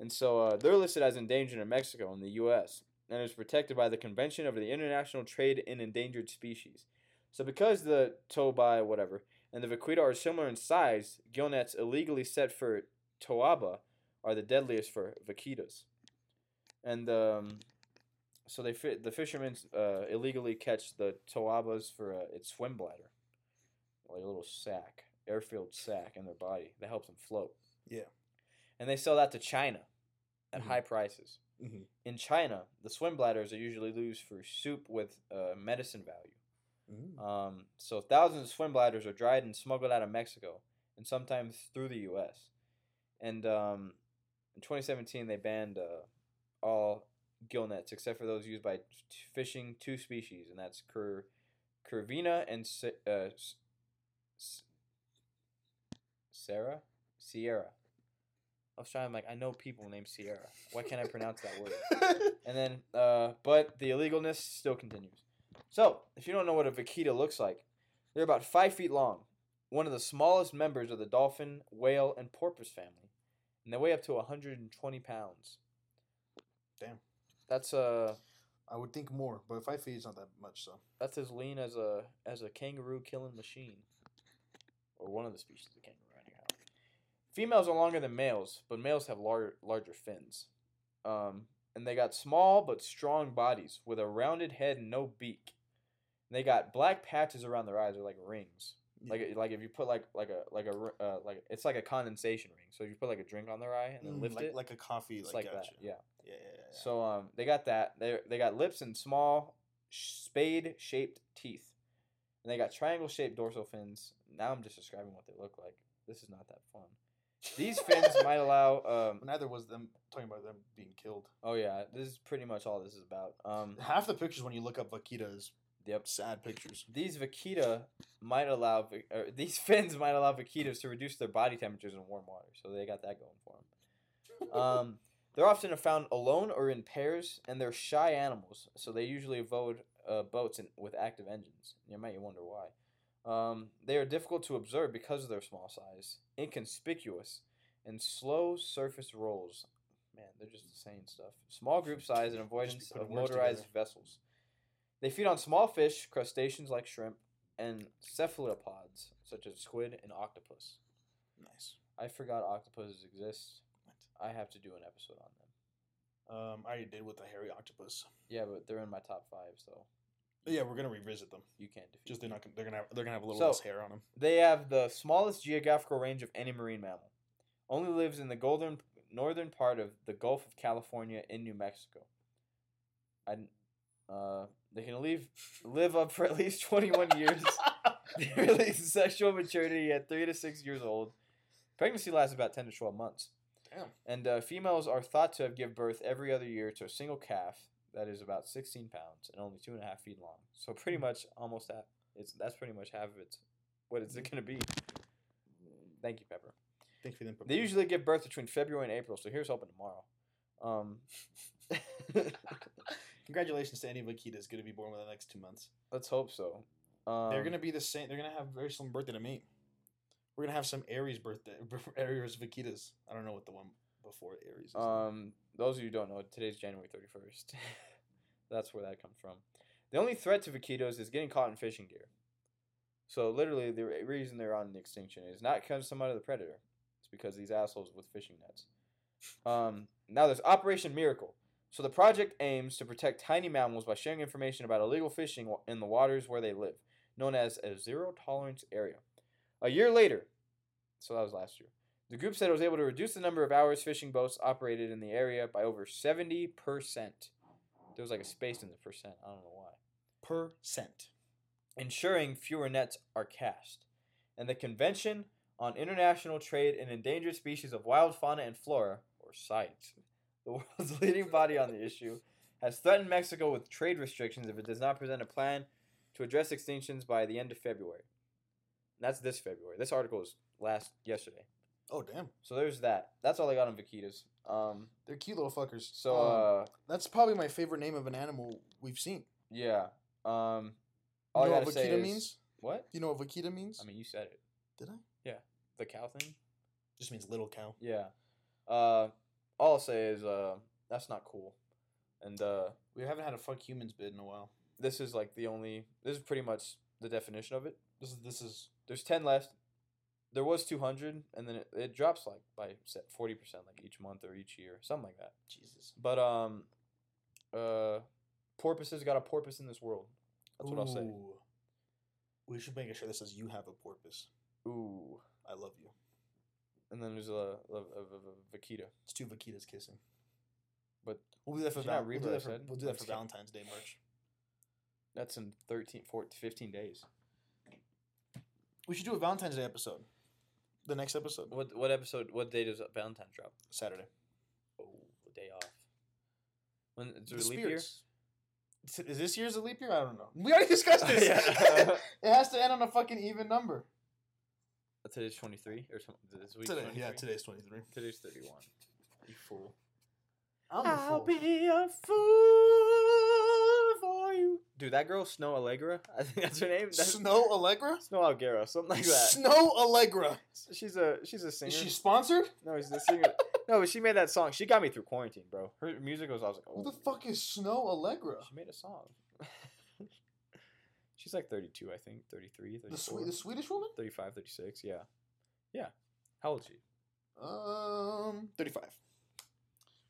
and so uh, they're listed as endangered in Mexico and the U.S. and is protected by the Convention of the International Trade in Endangered Species. So because the tobai whatever and the vaquita are similar in size, gill nets illegally set for toaba are the deadliest for vaquitas. And um, so they fi- the fishermen uh, illegally catch the toabas for uh, its swim bladder, like a little sack, air-filled sack in their body that helps them float. Yeah. And they sell that to China at Mhm. high prices. Mhm. In China, the swim bladders are usually used for soup with uh, medicine value. Mm. Um, so thousands of swim bladders are dried and smuggled out of Mexico, and sometimes through the U.S. And um, in 2017, they banned uh, all gill nets except for those used by t- fishing two species, and that's cur- curvina and se- uh, s- Sarah, Sierra. I was trying to like I know people named Sierra. Why can't I pronounce that word? And then, uh, but the illegalness still continues. So, if you don't know what a vaquita looks like, they're about five feet long, one of the smallest members of the dolphin, whale, and porpoise family, and they weigh up to 120 pounds. Damn. That's uh, I would think more, but five feet is not that much. So that's as lean as a as a kangaroo killing machine, or one of the species of kangaroo, anyhow. Females are longer than males, but males have lar- larger fins. Um, and they got small but strong bodies with a rounded head and no beak. And they got black patches around their eyes, or like rings. Like like if you put like like a like a uh, like it's like a condensation ring. So if you put like a drink on their eye and then Mm, lift like, it, like a coffee, it's like, like that. gotcha. Yeah. yeah, yeah, yeah, yeah. So um, they got that. They they got lips and small spade shaped teeth, and they got triangle shaped dorsal fins. Now I'm just describing what they look like. This is not that fun. These fins might allow. Um, neither was them talking about them being killed. oh yeah, this is pretty much all this is about. Um, Half the pictures when you look up Vaquita is Yep. sad pictures. these vaquita might allow or these fins might allow vaquitas to reduce their body temperatures in warm water. So they got that going for them. Um, they're often found alone or in pairs, and they're shy animals, so they usually avoid uh, boats in, with active engines. You might wonder why. Um, they are difficult to observe because of their small size, inconspicuous, and slow surface rolls. Man, they're just saying stuff. Small group size and avoidance of motorized together. vessels. They feed on small fish, crustaceans like shrimp, and cephalopods such as squid and octopus. Nice. I forgot octopuses exist. I have to do an episode on them. Um, I already did with the hairy octopus. Yeah, but they're in my top five, so yeah, we're gonna revisit them. you can't defeat. Just they're not. gonna- They're gonna. Have, they're gonna have a little So- less hair on them. They have the smallest geographical range of any marine mammal. Only lives in the golden northern part of the Gulf of California in New Mexico. I, uh, they can leave live up for at least twenty one years. They release sexual maturity at three to six years old. Pregnancy lasts about ten to twelve months. Damn. And uh, females are thought to have give birth every other year to a single calf that is about 16 pounds and only two and a half feet long. So pretty Hmm. much almost half. It's that's pretty much half of it. What is it gonna be? Thank you, Pepper. Thank you the They usually give birth between February and April, so here's hoping tomorrow. Um, Congratulations to any vaquitas going to be born within the next two months. let's hope so. Um, they're going to be the same. They're going to have very similar birthday to me. We're going to have some Aries birthday. Aries vaquitas. I don't know what the one before Aries is. Um, those of you who don't know, today's January 31st. That's where that comes from. The only threat to vaquitos is getting caught in fishing gear. So literally, the reason they're on the extinction is not because some other predator. It's because these assholes with fishing nets. Um, now there's Operation Miracle. So the project aims to protect tiny mammals by sharing information about illegal fishing in the waters where they live, known as a zero tolerance area. A year later, so that was last year, the group said it was able to reduce the number of hours fishing boats operated in the area by over 70%. There was like a space in the percent. I don't know why. Percent. Ensuring fewer nets are cast. And the Convention on International Trade in Endangered Species of Wild Fauna and Flora, or CITES, the world's leading body on the issue, has threatened Mexico with trade restrictions if it does not present a plan to address extinctions by the end of February. And that's this February. This article was last yesterday. Oh, damn. So there's that. That's all I got on vaquitas. Um, They're cute little fuckers. so Um, uh, that's probably my favorite name of an animal we've seen. yeah. Um, You know I what vaquita is means? what? You know what vaquita means? I mean, you said it. Did I? Yeah. The cow thing. Just means little cow. Yeah. Uh, all I'll say is uh, that's not cool. And uh, We haven't had a fuck humans bid in a while. this is like the only. This is pretty much the definition of it. This is this is There's ten left. There was two hundred, and then it, it drops like by forty percent, like each month or each year, something like that. Jesus. But um, uh, porpoises got a porpoise in this world. That's what I'll say. Ooh. We should make a shirt that says "You have a porpoise." Ooh. I love you. And then there's a, a, a, a, vaquita. It's two vaquitas kissing. But we'll do that for not val- we'll do that for, we'll do that for Valentine's Day merch. That's in 13, 14, 15 days. We should do a Valentine's Day episode. The next episode, What what episode? What day does Valentine's drop? Saturday. Oh, a day off. When it's a leap year. spirits. Is- Is this year's a leap year? I don't know. We already discussed this. It has to end on a fucking even number. Today's twenty three or something. This week. Today, yeah, today's twenty three. Today's thirty one. You fool. I'm a fool. be a fool for you. Dude, that girl Snoh Aalegra. I think that's her name. That's Snoh Aalegra. Snow Alguera, something like that. Snoh Aalegra. She's a she's a singer. Is she sponsored? no, she's a singer. no, but she made that song. She got me through quarantine, bro. Her music was. I was like, oh. Who the oh. fuck is Snoh Aalegra? She made a song. She's like 32, I think. 33, 34. The sweet, the Swedish woman. 35, 36, yeah. Yeah. How old is she? Um, thirty-five.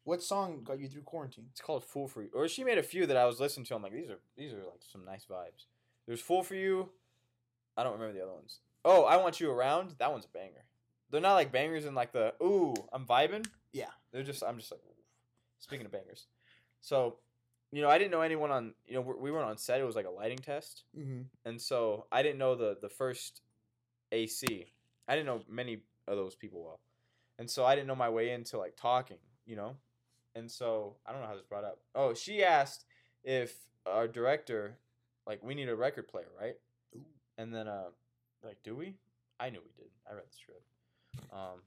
What song got you through quarantine? It's called Fool for You. Or she made a few that I was listening to. I'm like, these are these are like some nice vibes. There's Fool for You. I don't remember the other ones. Oh, I Want You Around. That one's a banger. They're not like bangers in like the ooh, I'm vibing. Yeah. They're just I'm just like oof. speaking of bangers. So, you know, I didn't know anyone on you know we we weren't on set. It was like a lighting test. Mm-hmm. and so I didn't know the the first AC. I didn't know many of those people well, and so I didn't know my way into like talking, you know, and so I don't know how this brought up. Oh, she asked if our director, like, we need a record player, right? Ooh. And then, uh, like, do we? I knew we did. I read the script, um,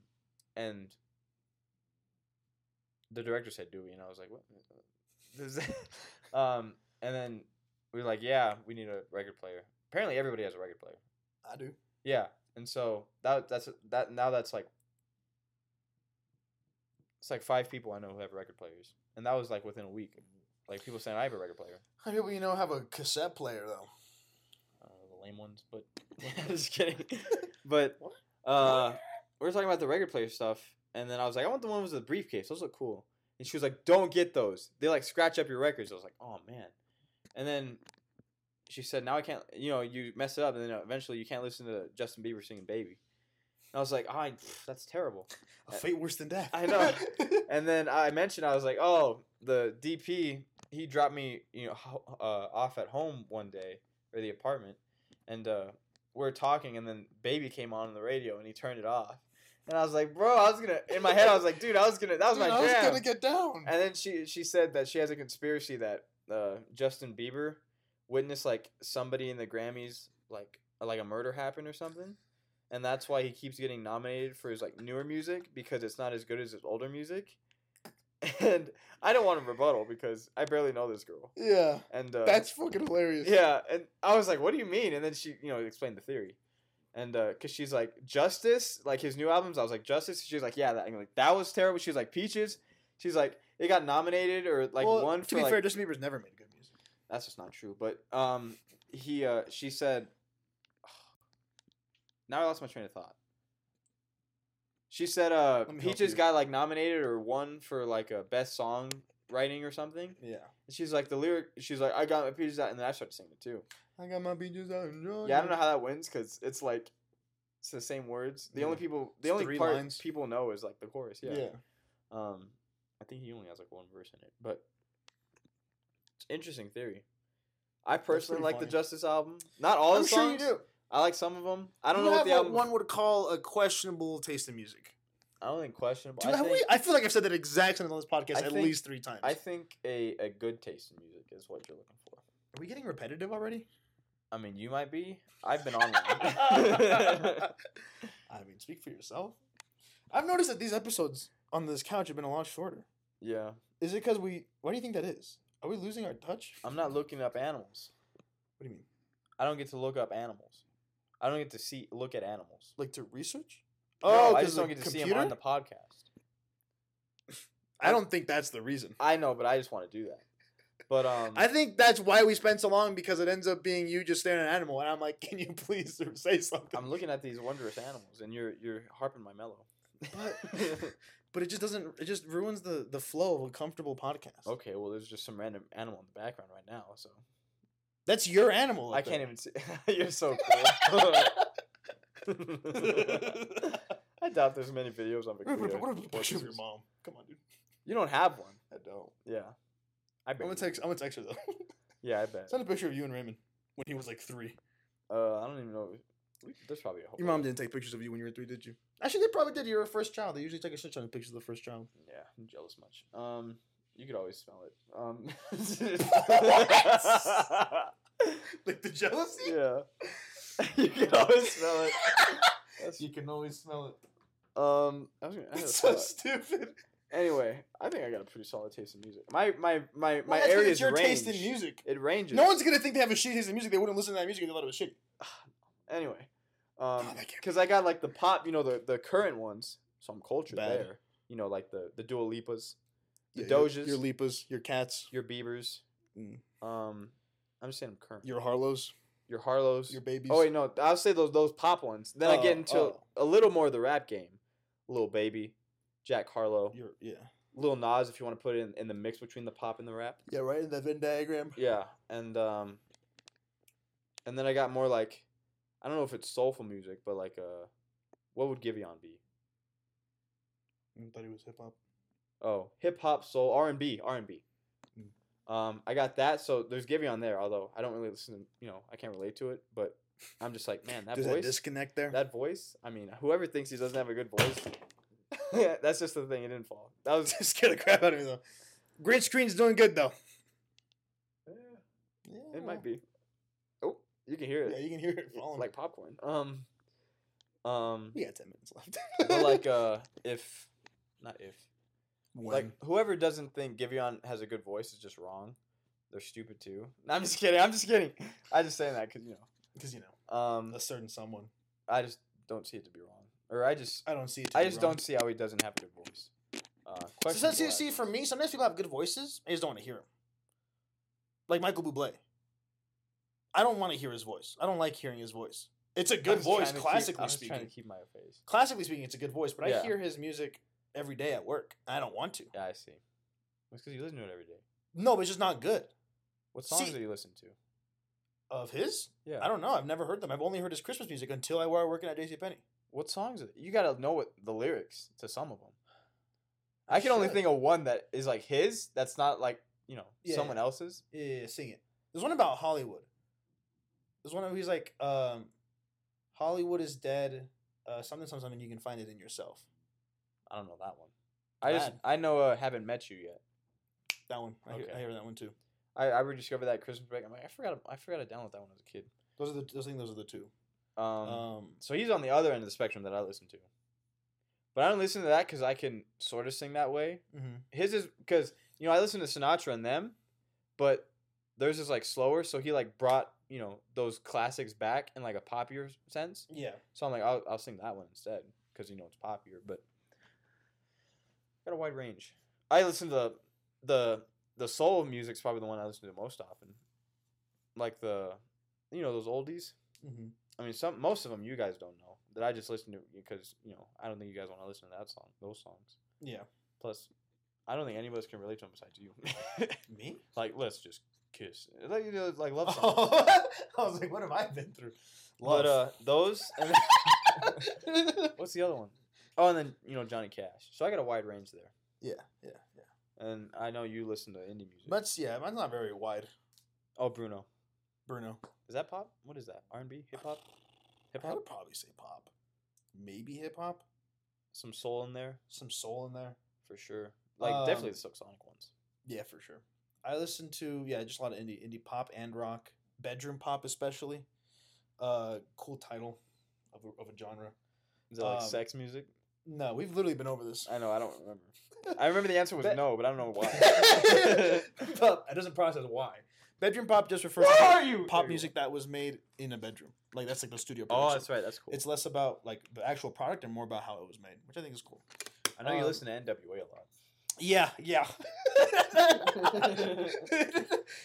and the director said, "Do we?" And I was like, "What?" Um, and then we were like, "Yeah, we need a record player." Apparently, everybody has a record player. I do. Yeah, and so that that's that now that's like it's like five people I know who have record players, and that was like within a week. Like people saying I have a record player. How people you know have a cassette player though? I the lame ones, but just kidding. but uh, we are talking about the record player stuff, and then I was like, I want the one with the briefcase. Those look cool. And she was like, Don't get those. They like scratch up your records. I was like, Oh man. And then she said, Now I can't. You know, you mess it up, and then eventually you can't listen to Justin Bieber singing "Baby." And I was like, "I, that's terrible." A fate worse than death. I know. And then I mentioned I was like, "Oh, the DP he dropped me, you know, uh, off at home one day or the apartment, and uh, we are talking, and then Baby came on the radio, and he turned it off, And I was like, bro, I was gonna. In my head, I was like, dude, I was gonna. That was Dude, my I was jam. gonna get down. And then she she said that she has a conspiracy that uh, Justin Bieber witnessed like somebody in the Grammys like like a murder happened or something, and that's why he keeps getting nominated for his like newer music because it's not as good as his older music. And I don't want to rebuttal because I barely know this girl. Yeah, And uh, that's fucking hilarious. yeah, and I was like, "What do you mean?" And then she, you know, explained the theory, and uh, cause she's like, "Justice," like his new albums. I was like, "Justice." She's like, "Yeah," that. Like, "That was terrible." She's like, "Peaches." She's like, "It got nominated or like well, one to for be like." fair, Justin Bieber's never made good music. That's just not true. But um, he uh, she said. Now I lost my train of thought. She said, "Uh, Let me help Peaches got like nominated or won for like a best song writing or something." Yeah, And she's like, "The lyric." She's like, "I got my peaches out," and then I started singing it too. I got my beaches out. in Georgia. Yeah, I don't know how that wins because it's like it's the same words. The only people, the It's only three part lines. people know is like the chorus. Yeah. Yeah. Um, I think he only has like one verse in it, but it's interesting theory. I personally like the. Justice album. Not all I'm the sure you do. I like some of them. I don't You know what the album. one would call a questionable taste in music. I don't think questionable. Dude, I think, we, I feel like I've said that exact same on this podcast I at think- least three times. I think a, a good taste in music is what you're looking for. Are we getting repetitive already? I mean, you might be. I've been on one. I mean, speak for yourself. I've noticed that these episodes on this couch have been a lot shorter. yeah, Is it because we? Why do you think that is? Are we losing our touch? I'm not looking up animals. What do you mean? I don't get to look up animals. I don't get to see look at animals. Like to research? No, Oh, I 'cause just don't get to see them computer? on the podcast. I don't think that's the reason. I know, but I just want to do that. But um, I think that's why we spend so long because it ends up being you just staring at an animal, and I'm like, can you please say something? I'm looking at these wondrous animals, and you're you're harping my mellow. But but it just doesn't. It just ruins the the flow of a comfortable podcast. okay, well, there's just some random animal in the background right now, so That's your animal. I can't there. even see. you're so cool. I doubt there's many videos on What Victoria. what if a picture of your mom? Come on, dude. You don't have one. I don't. Yeah, I I'm gonna you text. I'm gonna text her though. Yeah, I bet. Send a picture of you and Raymond when he was like three. Uh, I don't even know. We, there's probably a whole. Your mom didn't take pictures of you when you were three, did you? Actually, they probably did. You're a first child. They usually take a shit ton of pictures of the first child. Yeah, I'm jealous much. Um, you could always smell it. Um, Like the jealousy. yeah, you can always smell it. That's, You can always smell it. um, I was gonna. I It's so thought. stupid. Anyway, I think I got a pretty solid taste in music. My my my my Well, area it's is your range. taste in music. It ranges. No one's gonna think they have a shitty taste in music. They wouldn't listen to that music if they thought it was shitty. Anyway, um, Oh, that can't be because I got like the pop, you know, the the current ones. So I'm cultured Bad. there. You know, like the the Dua Lipas, the Yeah, your- Dojas, your Lipas, your cats, your Biebers. Mm. Um, I'm just saying I'm current. your Harlows, Your Harlows. your babies. Oh wait, no, I'll say those those pop ones. Then I Oh, get into oh. a little more of the rap game. Little baby, Jack Harlow, Your yeah. Lil Nas, if you want to put it in, in the mix between the pop and the rap. Yeah, right in the Venn diagram. Yeah, and um, and then I got more like, I don't know if it's soulful music, but like uh, what would Giveon be? I thought he was hip hop. Oh, hip hop, soul, R and B, R and B. Mm. Um, I got that. So there's Giveon there. Although I don't really listen to, you know, I can't relate to it, but I'm just like, man, that that voice, disconnect there. that voice. I mean, whoever thinks he doesn't have a good voice, that's just the thing. It didn't fall. That was just scared the crap out of me though. Green screen's doing good though. Yeah, It might be. Oh, you can hear it. Yeah, you can hear it falling. like popcorn. Um, um, we got ten minutes left. but like uh, if not if when? like whoever doesn't think Giveon has a good voice is just wrong. They're stupid too. No, I'm just kidding. I'm just kidding. I just saying that because you know. because you know. Um, a certain someone. I just don't see it to be wrong, or I just I don't see it. I just wrong. don't see how he doesn't have a good voice. Uh, So, so, see, see, for me, sometimes people have good voices. I just don't want to hear them. Like Michael Bublé. I don't want to hear his voice. I don't like hearing his voice. It's a good voice, keep- classically I was speaking. trying to keep my face. Classically speaking, it's a good voice, but Yeah. I hear his music every day at work. and I don't want to. Yeah, I see. It's because you listen to it every day. No, but it's just not good. What songs See- do you listen to? Of his? Yeah. I don't know. I've never heard them. I've only heard his Christmas music until I was working at JCPenney. What songs? Are You gotta know what the lyrics to some of them. I can only should. think of one that is like his. That's not like you know Yeah. someone else's. Yeah, sing it. There's one about Hollywood. There's one where he's like, um, Hollywood is dead. uh, something something something you can find it in yourself. I don't know that one. I just Bad. I know uh, haven't met you yet. That one. I, hear, I Okay. hear that one too. I, I rediscovered that Christmas break. I'm like I forgot I forgot to download that one as a kid. Those are the. I think those are the two. Um, Um, so he's on the other end of the spectrum that I listen to. But I don't listen to that because I can sort of sing that way. mhm. His is because you know I listen to Sinatra and them, but theirs is like slower. So he like brought you know those classics back in like a popular sense. Yeah. So I'm like I'll I'll sing that one instead because you know it's popular. But got a wide range. I listen to the the the soul music's probably the one I listen to most often. Like the you know those oldies. hmm I mean, some most of them you guys don't know that I just listen to because you know I don't think you guys want to listen to that song, those songs. Yeah. Plus, I don't think any of us can relate to them besides you. Me? like, let's just kiss, like you know, like love songs. Oh, I was like, what have I been through? But uh, those. And then, what's the other one? Oh, and then you know Johnny Cash. So I got a wide range there, yeah, yeah, yeah. and I know you listen to indie music. But yeah, mine's not very wide. oh, Bruno, Bruno. Is that pop? What is that? R and B, hip hop, hip hop? I hop, would probably say pop. Maybe hip hop. some soul in there Some soul in there. for sure. Like definitely Um, the Silk Sonic ones. Yeah, for sure. I listen to yeah, just a lot of indie indie pop and rock, bedroom pop especially. Uh, cool title of a, of a genre. Is it like um, sex music? No, we've literally been over this. I know. I don't remember. I remember the answer was no, but I don't know why. Pop- it doesn't process why. Bedroom pop just refers Where to are you? pop music that was made in a bedroom. Like that's like the studio Oh, that's right. That's cool. It's less about like the actual product and more about how it was made, which I think is cool. I know you um, listen to NWA a lot. Yeah, yeah.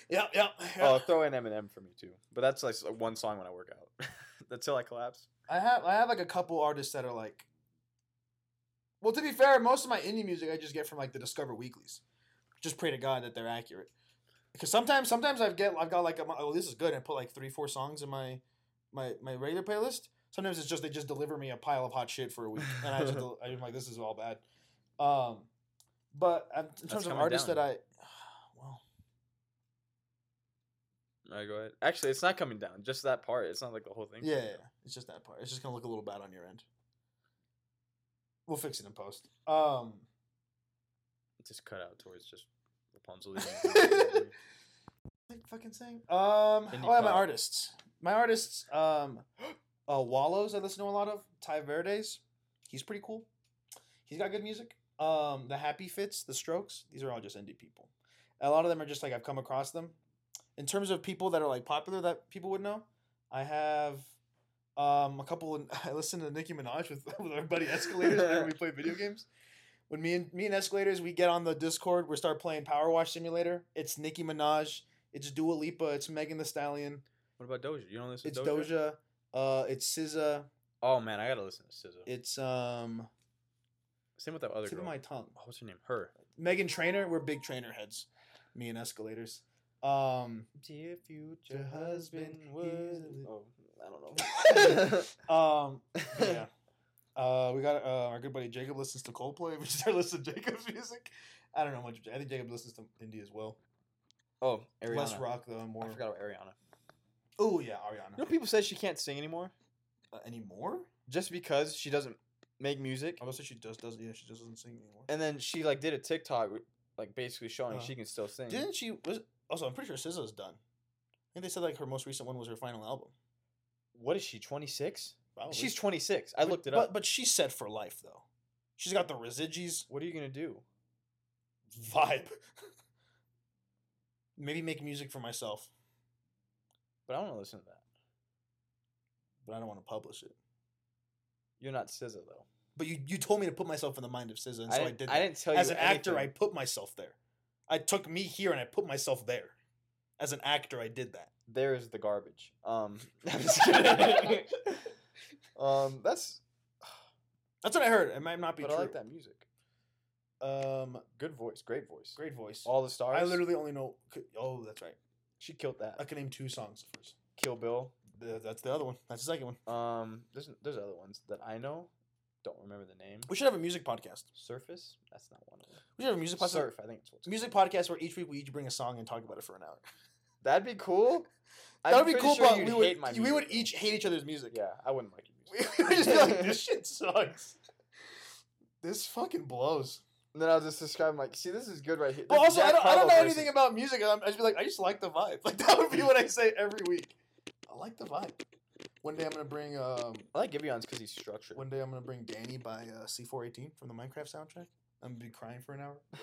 yeah, yeah. Oh, throw in Eminem for me too. But that's like one song when I work out. Until I collapse. I have I have like a couple artists that are like Well, to be fair, most of my indie music I just get from like the Discover Weeklies. Just pray to God that they're accurate. Because sometimes sometimes I've get I've got like a, oh this is good and I put like 3 4 songs in my my my regular playlist. Sometimes it's just they just deliver me a pile of hot shit for a week and I just I'm like this is all bad. Um but in terms of artists down. that I well All right, go ahead. Actually, it's not coming down. Just that part. It's not like the whole thing. yeah, yeah, it's just that part. It's just going to look a little bad on your end. We'll fix it in post. Um Just cut out towards just Rapunzel. like fucking saying? Um, Indie oh, yeah, my pop. artists. My artists. Um, uh, Wallows. I listen to a lot of Ty Verdes. He's pretty cool. He's got good music. Um, the Happy Fits, the Strokes. These are all just indie people. A lot of them are just like I've come across them. In terms of people that are like popular that people would know, I have um a couple. Of, I listen to Nicki Minaj with, with our buddy Escalators whenever we play video games. When me and me and Escalators, we get on the Discord, we start playing Power Wash Simulator. It's Nicki Minaj, it's Dua Lipa, it's Megan Thee Stallion, what about Doja? You don't listen it's to Doja? Doja, uh, it's SZA, Oh man, I gotta listen to SZA. it's um, Same with that other tip girl. of my tongue. Oh, what's her name? Her. Meghan Trainor, we're big Trainor heads. Me and Escalators. Um, Dear future husband husband is was. Oh, I don't know. um, yeah. Uh, we got uh, our good buddy Jacob listens to Coldplay. We start listening to Jacob's music. I don't know much. I think Jacob listens to indie as well. oh, Ariana. Less rock though, and more. I forgot about Ariana. Oh yeah, Ariana. You know, people say she can't sing anymore Uh, anymore? just because she doesn't make music. I was say she does does yeah she just doesn't sing anymore. And then she like did a TikTok, like basically showing Uh, she can still sing. Didn't she? Was also I'm pretty sure SZA's done. I think they said like her most recent one was her final album. What is she? Twenty six. Probably. She's twenty six. I But- looked it but, up. But she's set for life though. She's got the residues what are you gonna do? vibe. Maybe make music for myself, But I don't want to listen to that. but I don't want to publish it. You're not SZA though. But you, you told me to put myself in the mind of SZA, and I so I, didn't. I didn't tell you. As an actor, I put myself there. I took me here and I put myself there. As an actor, I did that. There's the garbage. Um, I'm just kidding. Um, that's. That's what I heard. It might not be But true. I like that music. Um, Good voice, great voice. great voice. All the stars. I literally only know. Oh, that's right. She killed that. I can name two songs of hers. Kill Bill. The- That's the other one. That's the second one. Um, there's there's other ones that I know. Don't remember the name. We should have a music podcast. Surface. That's not one of them. We should have a music podcast. Surf. I think it's what's. Music podcast where each week we each bring a song and talk about it for an hour. That'd be cool. That would be cool, sure but we would hate my we would each hate each other's music. Yeah, I wouldn't like We, just be like, this shit sucks. This fucking blows. And then I'll just describe like, see, this is good right here. But This also, I don't, I don't know versus- anything about music. I'm, I just be like, I just like the vibe. Like that would be what I say every week. I like the vibe. One day I'm gonna bring um. I like Giveon's because he's structured. One day I'm gonna bring Danny by uh, C418 from the Minecraft soundtrack. I'm gonna be crying for an hour.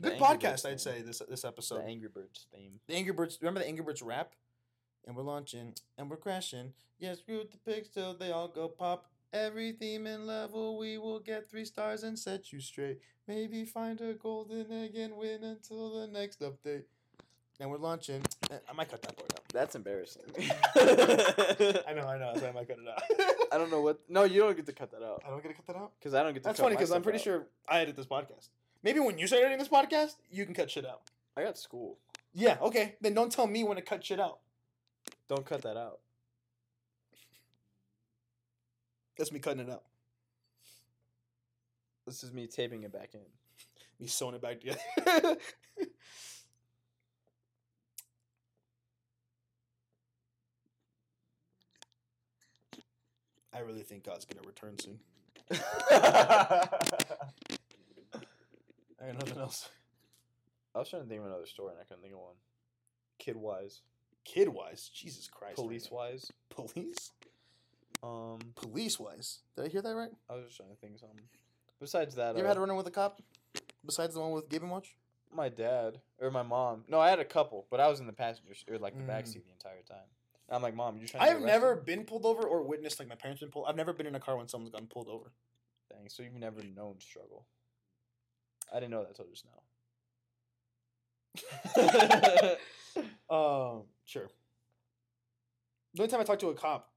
Good podcast, I'd say this this episode. the Angry Birds theme. The Angry Birds. Remember the Angry Birds rap? And we're launching and we're crashing. Yeah, screw the pigs till they all go pop. Every theme and level, we will get three stars and set you straight. Maybe find a golden egg and win until the next update. And we're launching. eh, I might cut that part out. That's embarrassing. I know, I know. So I might cut it out. I don't know what. No, you don't get to cut that out I don't get to cut that out. because I don't get to. That's cut funny because I'm pretty out. sure I edit this podcast. Maybe when you start editing this podcast, you can cut shit out. I got school. Yeah, okay. Then don't tell me when to cut shit out. Don't cut that out. That's me cutting it out. This is me taping it back in. Me sewing it back together. I really think God's gonna return soon. I got nothing else. I was trying to think of another story and I couldn't think of one. Kid wise, Kid wise, Jesus Christ. police wise. Police? Um, Police wise. Did I hear that right? I was just trying to think of something. Besides that, You ever uh, had a run in with a cop? Besides the one with Game and Watch? my dad or my mom. No, I had a couple, but I was in the passenger or like the back Mm. seat the entire time. I'm like, mom, you're trying to I've never been pulled over or witnessed like my parents been pulled. I've never been in a car when someone's gotten pulled over. Dang, so you've never known struggle. I didn't know that till just now. Um, sure. The only time I talked to a cop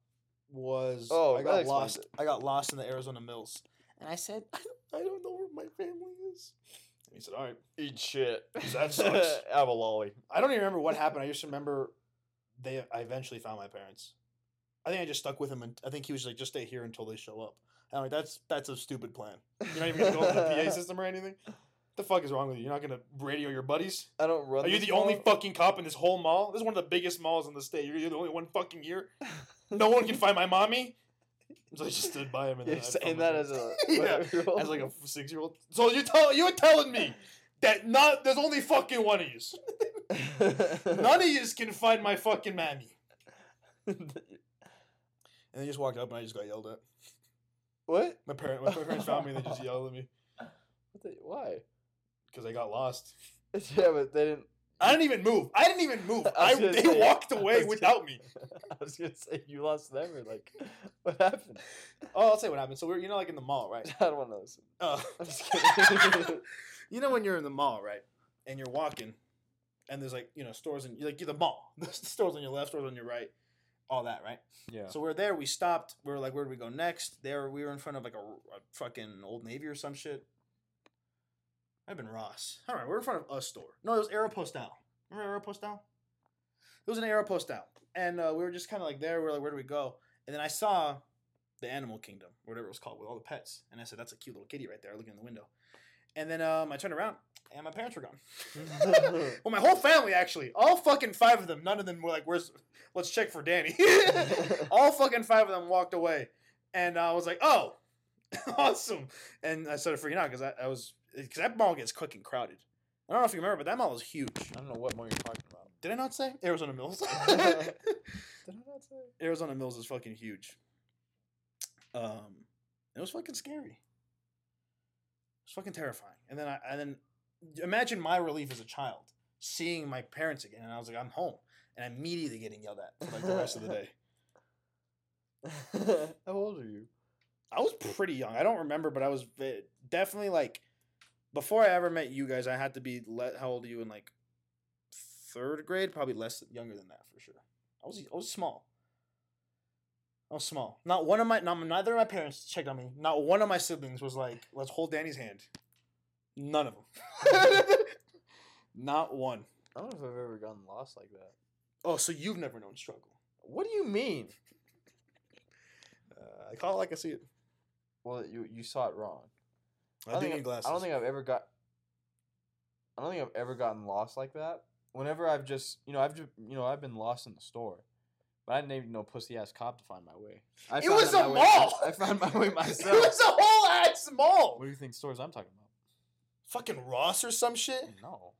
was Oh, I got lost. it. I got lost in the Arizona mills, and I said, I don't, I don't know where my family is. And he said, All right. Eat shit. That sucks. Have a lolly. I don't even remember what happened. I just remember they. I eventually found my parents. I think I just stuck with him, and I think he was like, "Just stay here until they show up." And I'm like, "That's that's a stupid plan. You're not even gonna go over the PA system or anything. The fuck is wrong with you? You're not gonna radio your buddies? I don't run. Are you the only fucking cop in this whole mall? This is one of the biggest malls in the state. You're the only one fucking here. No one can find my mommy. So I just stood by him and You're saying that as a yeah, as like a six year old. So you tell you're telling me that not there's only fucking one of you. None of you can find my fucking mammy. And they just walked up and I just got yelled at. what? My parent, my parents found me and they just yelled at me why? Because I got lost. Yeah, but they didn't. I didn't even move. I didn't even move. I I, they say- walked away without me. I was gonna say you lost them or like, what happened? Oh, I'll say what happened. So we're you know like in the mall, right? I don't want to listen. Uh, I'm just kidding. you know when you're in the mall, right? And you're walking, and there's like you know stores in like you're the mall, the stores on your left, stores on your right, all that, right? yeah. So we're there. We stopped. We are like, where do we go next? There, we were in front of like a, a fucking Old Navy or some shit. I've been Ross. All right, we we're in front of a store. No, it was Aeropostale. Remember Aeropostale? It was an Aeropostale, and uh, we were just kind of like there. We are like, where do we go? And then I saw the Animal Kingdom, or whatever it was called, with all the pets, and I said, that's a cute little kitty right there, looking in the window. And then um, I turned around, and my parents were gone. well, my whole family actually, all fucking five of them. None of them were like, "Where's? Let's check for Danny." all fucking five of them walked away, and I was like, "Oh, awesome!" And I started freaking out because I, I was because that mall gets quick and crowded. I don't know if you remember, but that mall is huge. I don't know what mall you're talking about. Did I not say Arizona Mills? Did I not say? Arizona Mills is fucking huge. Um, it was fucking scary. It was fucking terrifying. And then I and then imagine my relief as a child seeing my parents again, and I was like, I'm home, and I'm immediately getting yelled at for like the rest of the day. How old are you? I was pretty young. I don't remember, but I was definitely like before I ever met you guys. I had to be let. how old are you in like third grade? Probably less younger than that for sure. I was I was small. I was small. Not one of my not, neither of my parents checked on me. Not one of my siblings was like, "Let's hold Danny's hand." None of them. Not one. I don't know if I've ever gotten lost like that. Oh, so you've never known struggle? What do you mean? Uh, I call it like I see it. Well, you you saw it wrong. I, don't think glasses. I don't think I've ever got. I don't think I've ever gotten lost like that. Whenever I've just, you know, I've just, you know, I've been lost in the store, But I didn't even know pussy ass cop to find my way. I It found was a way- mall! I found my way myself. it was a whole ass mall. What do you think stores I'm talking about? Fucking Ross or some shit. No,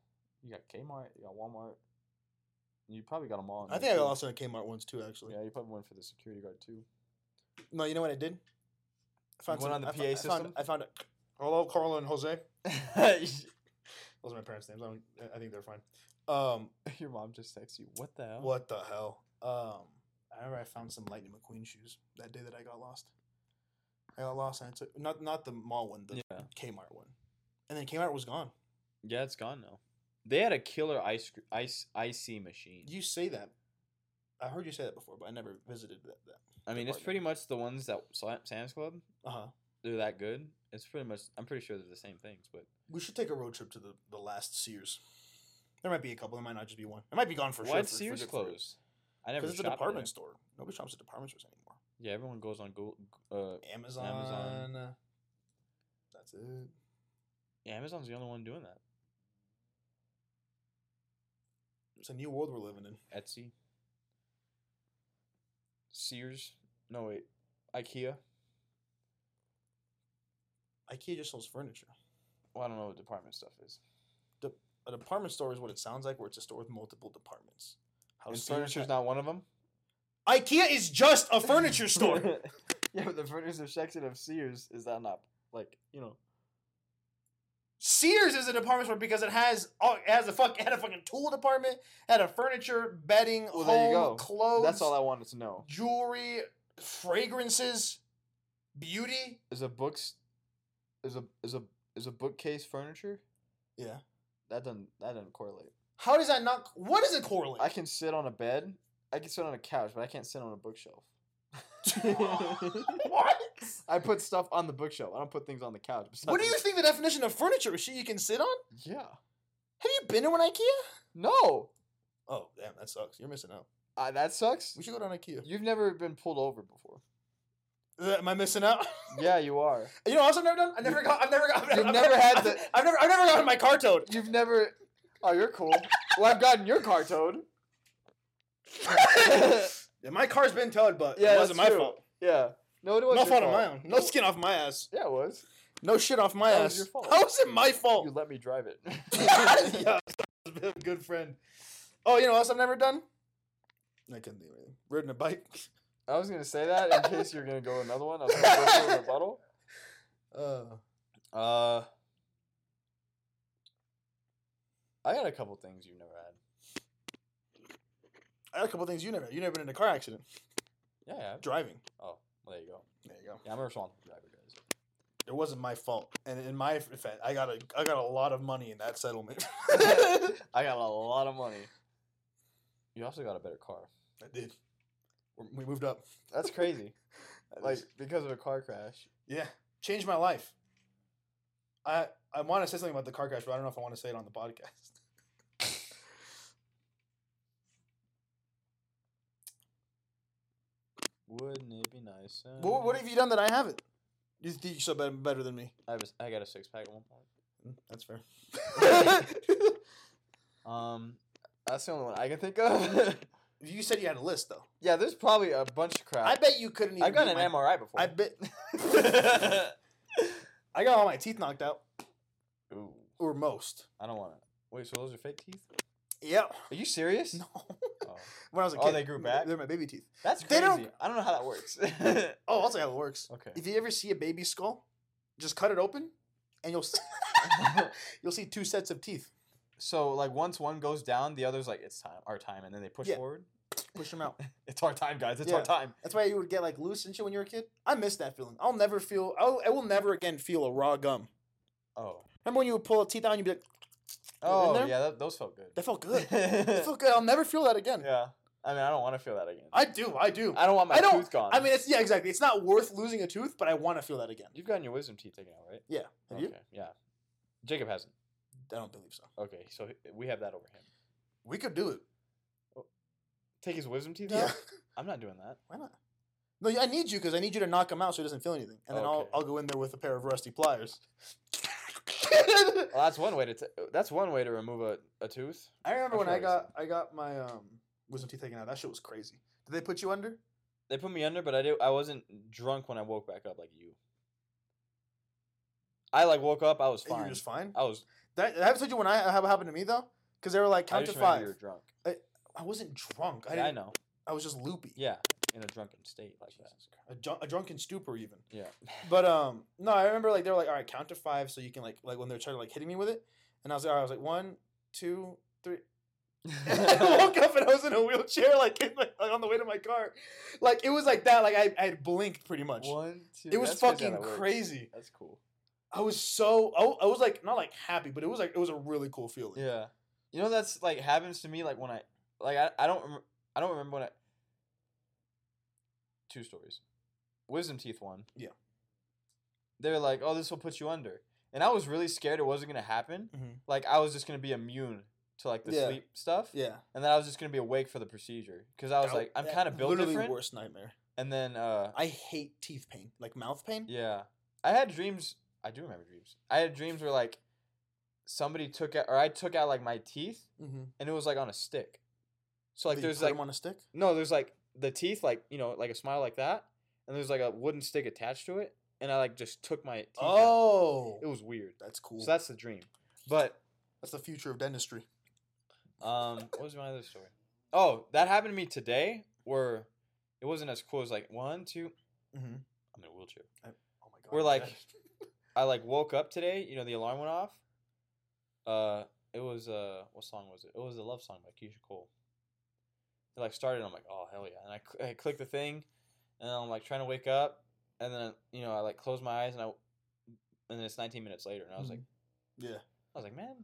you got Kmart, you got Walmart. You probably got them all. in I think I too. got lost in a Kmart once too. Actually, Yeah, you probably went for the security guard too. no. You know what I did? I found went on the I PA fo- I found, system? I found it. Hello, Carla and Jose. Those are my parents' names. I, I think they're fine. Um, Your mom just texted you. What the hell? what the hell? Um, I remember I found some Lightning McQueen shoes that day that I got lost. I got lost and I took not not the mall one, the Yeah, Kmart one, and then Kmart was gone. yeah, it's gone now. They had a killer ice ice icy machine. You say that. I heard you say that before, but I never visited that. that. I mean, it's pretty much the ones that Sam's Club. Uh huh. They're that good. It's pretty much. I'm pretty sure they're the same things, but We should take a road trip to the, the last Sears. There might be a couple. There might not just be one. It might be gone for sure. for- for Sears good- for- close? I never. Because it's a shopped department there. store. Nobody shops at department stores anymore. Yeah, everyone goes on Google. Uh, Amazon. That's it. yeah, Amazon's the only one doing that. It's a new world we're living in. Etsy. Sears. No wait, IKEA. IKEA just sells furniture. Well, I don't know what department stuff is. A department store is what it sounds like, where it's a store with multiple departments. How And furniture's not one of them. IKEA is just a furniture store. yeah, but the furniture section of Sears is that not like you know? Sears is a department store because it has all, it has a fuck it had a fucking tool department, had a furniture, bedding, Well, home, there you go. clothes. That's all I wanted to know. jewelry, fragrances, beauty. Is a books, is a is a is a bookcase furniture? Yeah. That doesn't that doesn't correlate. How does that not? What does it correlate? I can sit on a bed. I can sit on a couch, but I can't sit on a bookshelf. what? I put stuff on the bookshelf. I don't put things on the couch. What do you think the definition of furniture is? Shit you can sit on? Yeah. Have you been to an IKEA? No. Oh damn, that sucks. You're missing out. Uh, that sucks. We should go to an IKEA. You've never been pulled over before. Am I missing out? Yeah, you are. you know, what else I've never done. I never got. I've never got. You've I've never had the- I've never. I've never gotten my car towed. You've never. Oh, you're cool. Well, I've gotten your car towed. yeah, my car's been towed, but Yeah, it wasn't my true. fault. yeah. No, it was No fault of my own. No skin off my ass. Yeah, it was. No shit off my That ass. was your fault. How is it my fault? You let me drive it. yeah, a good friend. Oh, you know what else I've never done? I couldn't think of anything. Ridden a bike. I was gonna say that in case you're gonna go another one. I was gonna go through a rebuttal. Uh, Uh, I got a couple things you've never had. I had a couple things you never. had. You never been in a car accident. Yeah, yeah. Driving. Oh, well, there you go. There you go. Yeah, I'm a responsible driver, guys. It wasn't my fault, and in my defense, I got a I got a lot of money in that settlement. I got a lot of money. You also got a better car. I did. We're- moved up. That's crazy. Like because of a car crash. yeah, changed my life. I I want to say something about the car crash, but I don't know if I want to say it on the podcast. Wouldn't it be nice? What, what have you done that I haven't? You think you're so better, better than me? I, was, I got a six pack at one point. Mm, That's fair. Um, that's the only one I can think of. You said you had a list though. yeah, there's probably a bunch of crap. I bet you couldn't even. I've beat an my- MRI before. I bet. I got all my teeth knocked out, Ooh, or most. I don't want to. Wait, so those are fake teeth? Yep. Are you serious? No. Oh. when I was a Oh, kid, they grew back? They're my baby teeth. That's They crazy. don't- I don't know how that works. Oh, I'll tell you how it works. okay. If you ever see a baby skull, just cut it open, and you'll s- you'll see two sets of teeth. So like once one goes down, the other's like it's time, our time, and then they push Yeah. forward. Push them out. It's our time, guys. It's Yeah. our time. That's why you would get like loose and shit when you were a kid. I miss that feeling. I'll never feel. I'll, I will never again feel a raw gum. Oh. Remember when you would pull a teeth out and you'd be like, Oh there? yeah, that, those felt good. "That felt good. that felt good." I'll never feel that again. yeah. I mean, I don't want to feel that again. I do. I do. I don't want my I don't- tooth gone. I mean, it's yeah, exactly. It's not worth losing a tooth, but I want to feel that again. you've gotten your wisdom teeth taken out, right? Yeah. Have you? Yeah. Jacob hasn't. I don't believe so. Okay, so we have that over him. We could do it. Take his wisdom teeth Yeah. out. I'm not doing that. Why not? No, I need you because I need you to knock him out so he doesn't feel anything, and then I'll I'll go in there with a pair of rusty pliers. Well, that's one way to. T- that's one way to remove a, a tooth. I remember I when I got I got my um wisdom teeth taken out. That shit was crazy. Did they put you under? They put me under, but I did. I wasn't drunk when I woke back up like you. I like woke up. I was You were fine. just fine. I was. That, that happened to you when I have happened to me though, because they were like I count just to remember five. You were drunk. I wasn't drunk. I, Yeah, I didn't, know. I was just loopy. Yeah, in a drunken state like that. A, a drunken stupor even. Yeah. But um, no, I remember like they were like, all right, count to five, so you can like like when they're trying to like hitting me with it, and I was like, all right, I was like one, two, three. I woke up and I was in a wheelchair, like, in, like on the way to my car, like it was like that. Like I, I had blinked pretty much. One, two. It was that's crazy how fucking that works. crazy. That's cool. I was so I, I was like not like happy, but it was like it was a really cool feeling. Yeah. You know that's like happens to me like when I like I, I don't rem- I don't remember when I two stories. Wisdom teeth one. Yeah. They were like, "Oh, this will put you under." And I was really scared it wasn't going to happen. Mhm. Like I was just going to be immune to like the Yeah. sleep stuff. Yeah. And then I was just going to be awake for the procedure cuz I was That- like I'm kind of built literally different. worst nightmare. And then uh I hate teeth pain, like mouth pain. yeah. I had dreams. I do remember dreams. I had dreams where like somebody took out or I took out like my teeth Mm-hmm. and it was like on a stick. So like there's put like 'em on a stick. no, there's like the teeth like you know like a smile like that, and there's like a wooden stick attached to it, and I like just took my teeth. out. Oh, it was weird. that's cool. So that's the dream. But that's the future of dentistry. um, what was my other story? Oh, that happened to me today. Where it wasn't as cool as like one, two. Mm-hmm. I'm in a wheelchair. Oh my god. We're like-. I like woke up today. You know the alarm went off. Uh, it was uh, what song was it? It was a love song by Keyshia Cole. It like started. I'm like, oh hell yeah! And I, cl- I clicked the thing, and I'm like trying to wake up, and then you know I like close my eyes and I, and then it's 19 minutes later, and I was like, yeah, I was like, man,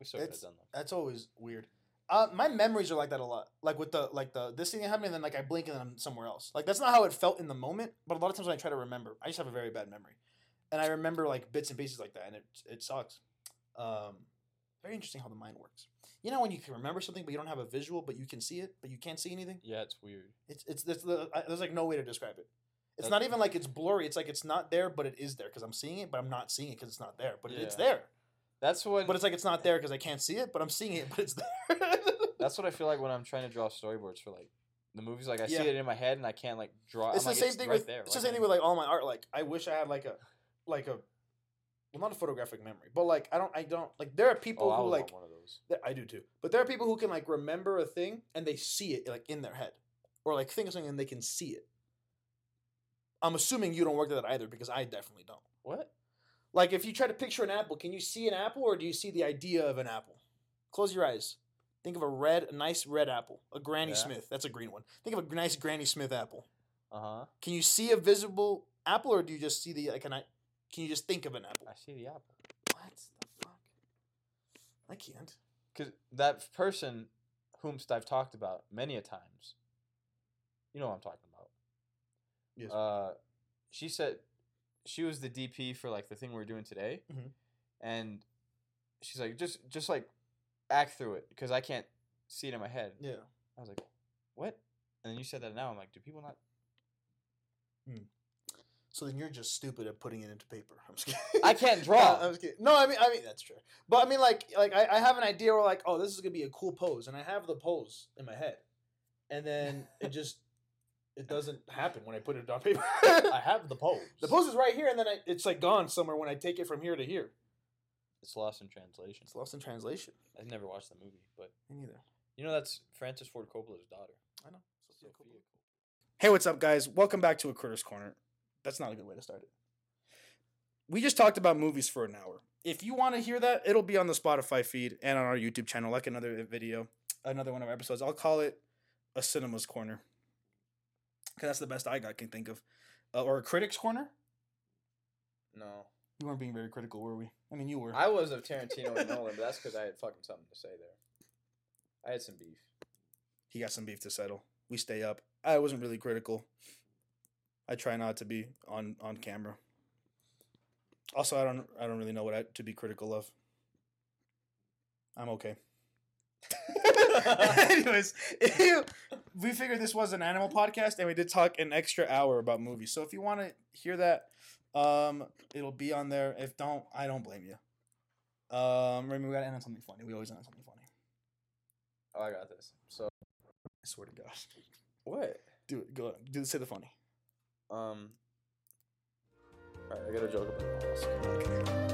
we still could have done that. that's always weird. Uh, my memories are like that a lot. Like with the like the this thing happening, and then like I blink and then I'm somewhere else. Like that's not how it felt in the moment. But a lot of times when I try to remember, I just have a very bad memory, and I remember like bits and pieces like that, and it it sucks. Um, very interesting how the mind works. You know when you can remember something but you don't have a visual, but you can see it, but you can't see anything. Yeah, it's weird. It's it's, it's the, I, there's like no way to describe it. It's That's- not even like it's blurry. It's like it's not there, but it is there because I'm seeing it, but I'm not seeing it because it's not there. But it's there. That's what. But it's like it's not there because I can't see it, but I'm seeing it, but it's there. that's what I feel like when I'm trying to draw storyboards for like the movies. Like I Yeah. see it in my head and I can't like draw. it's I'm the like, same thing right with there. it's why the same thing with like all my art. Like I wish I had like a like a well not a photographic memory, but like I don't I don't like there are people Oh, who like want one of those. I do too. But there are people who can like remember a thing and they see it like in their head, or like think of something and they can see it. I'm assuming you don't work at that either because I definitely don't. What? Like if you try to picture an apple, can you see an apple or do you see the idea of an apple? Close your eyes. Think of a red, a nice red apple, a Granny Yeah. Smith. That's a green one. Think of a nice Granny Smith apple. Uh huh. Can you see a visible apple or do you just see the like an? Can you just think of an apple? I see the apple. What the fuck? I can't. Because that person, whomst I've talked about many a times, you know what I'm talking about. Yes. Uh, she said she was the DP for like the thing we are doing today, Mhm. and she's like, just just like act through it because I can't see it in my head. yeah. I was like, what? And then you said that now. I'm like, do people not? So then you're just stupid at putting it into paper. I'm just kidding. I can't No, draw. I'm just kidding. No, I mean, I mean that's true. But I mean, like, like I, I have an idea where like, oh, this is gonna be a cool pose, and I have the pose in my head, and then it just it doesn't happen when I put it on paper. I have the pose. the pose is right here, and then I, it's like gone somewhere when I take it from here to here. It's lost in translation. It's lost in translation. I've never watched the movie, but Me neither. you know that's Francis Ford Coppola's daughter. I know. Sofia Coppola. Hey, what's up, guys? Welcome back to a Critters Corner. That's not a good way to start it. We just talked about movies for an hour. If you want to hear that, it'll be on the Spotify feed and on our YouTube channel, like another video, another one of our episodes. I'll call it a Cinemas Corner. Because that's the best I got can think of. Uh, or a Critics Corner? No, You weren't being very critical, were we? I mean, you were. I was of Tarantino and Nolan, but that's because I had fucking something to say there. I had some beef. he got some beef to settle. We stay up. I wasn't really critical. I try not to be on on camera. Also, I don't I don't really know what I, to be critical of. I'm okay. Anyways, we figured this was an animal podcast, and we did talk an extra hour about movies. So if you want to hear that, um, it'll be on there. If don't, I don't blame you. Um, remember we gotta end on something funny. We always end on something funny. Oh, I got this. So I swear to God. What? Do it. Go. Do say the funny. Um. Alright, I got a joke about the.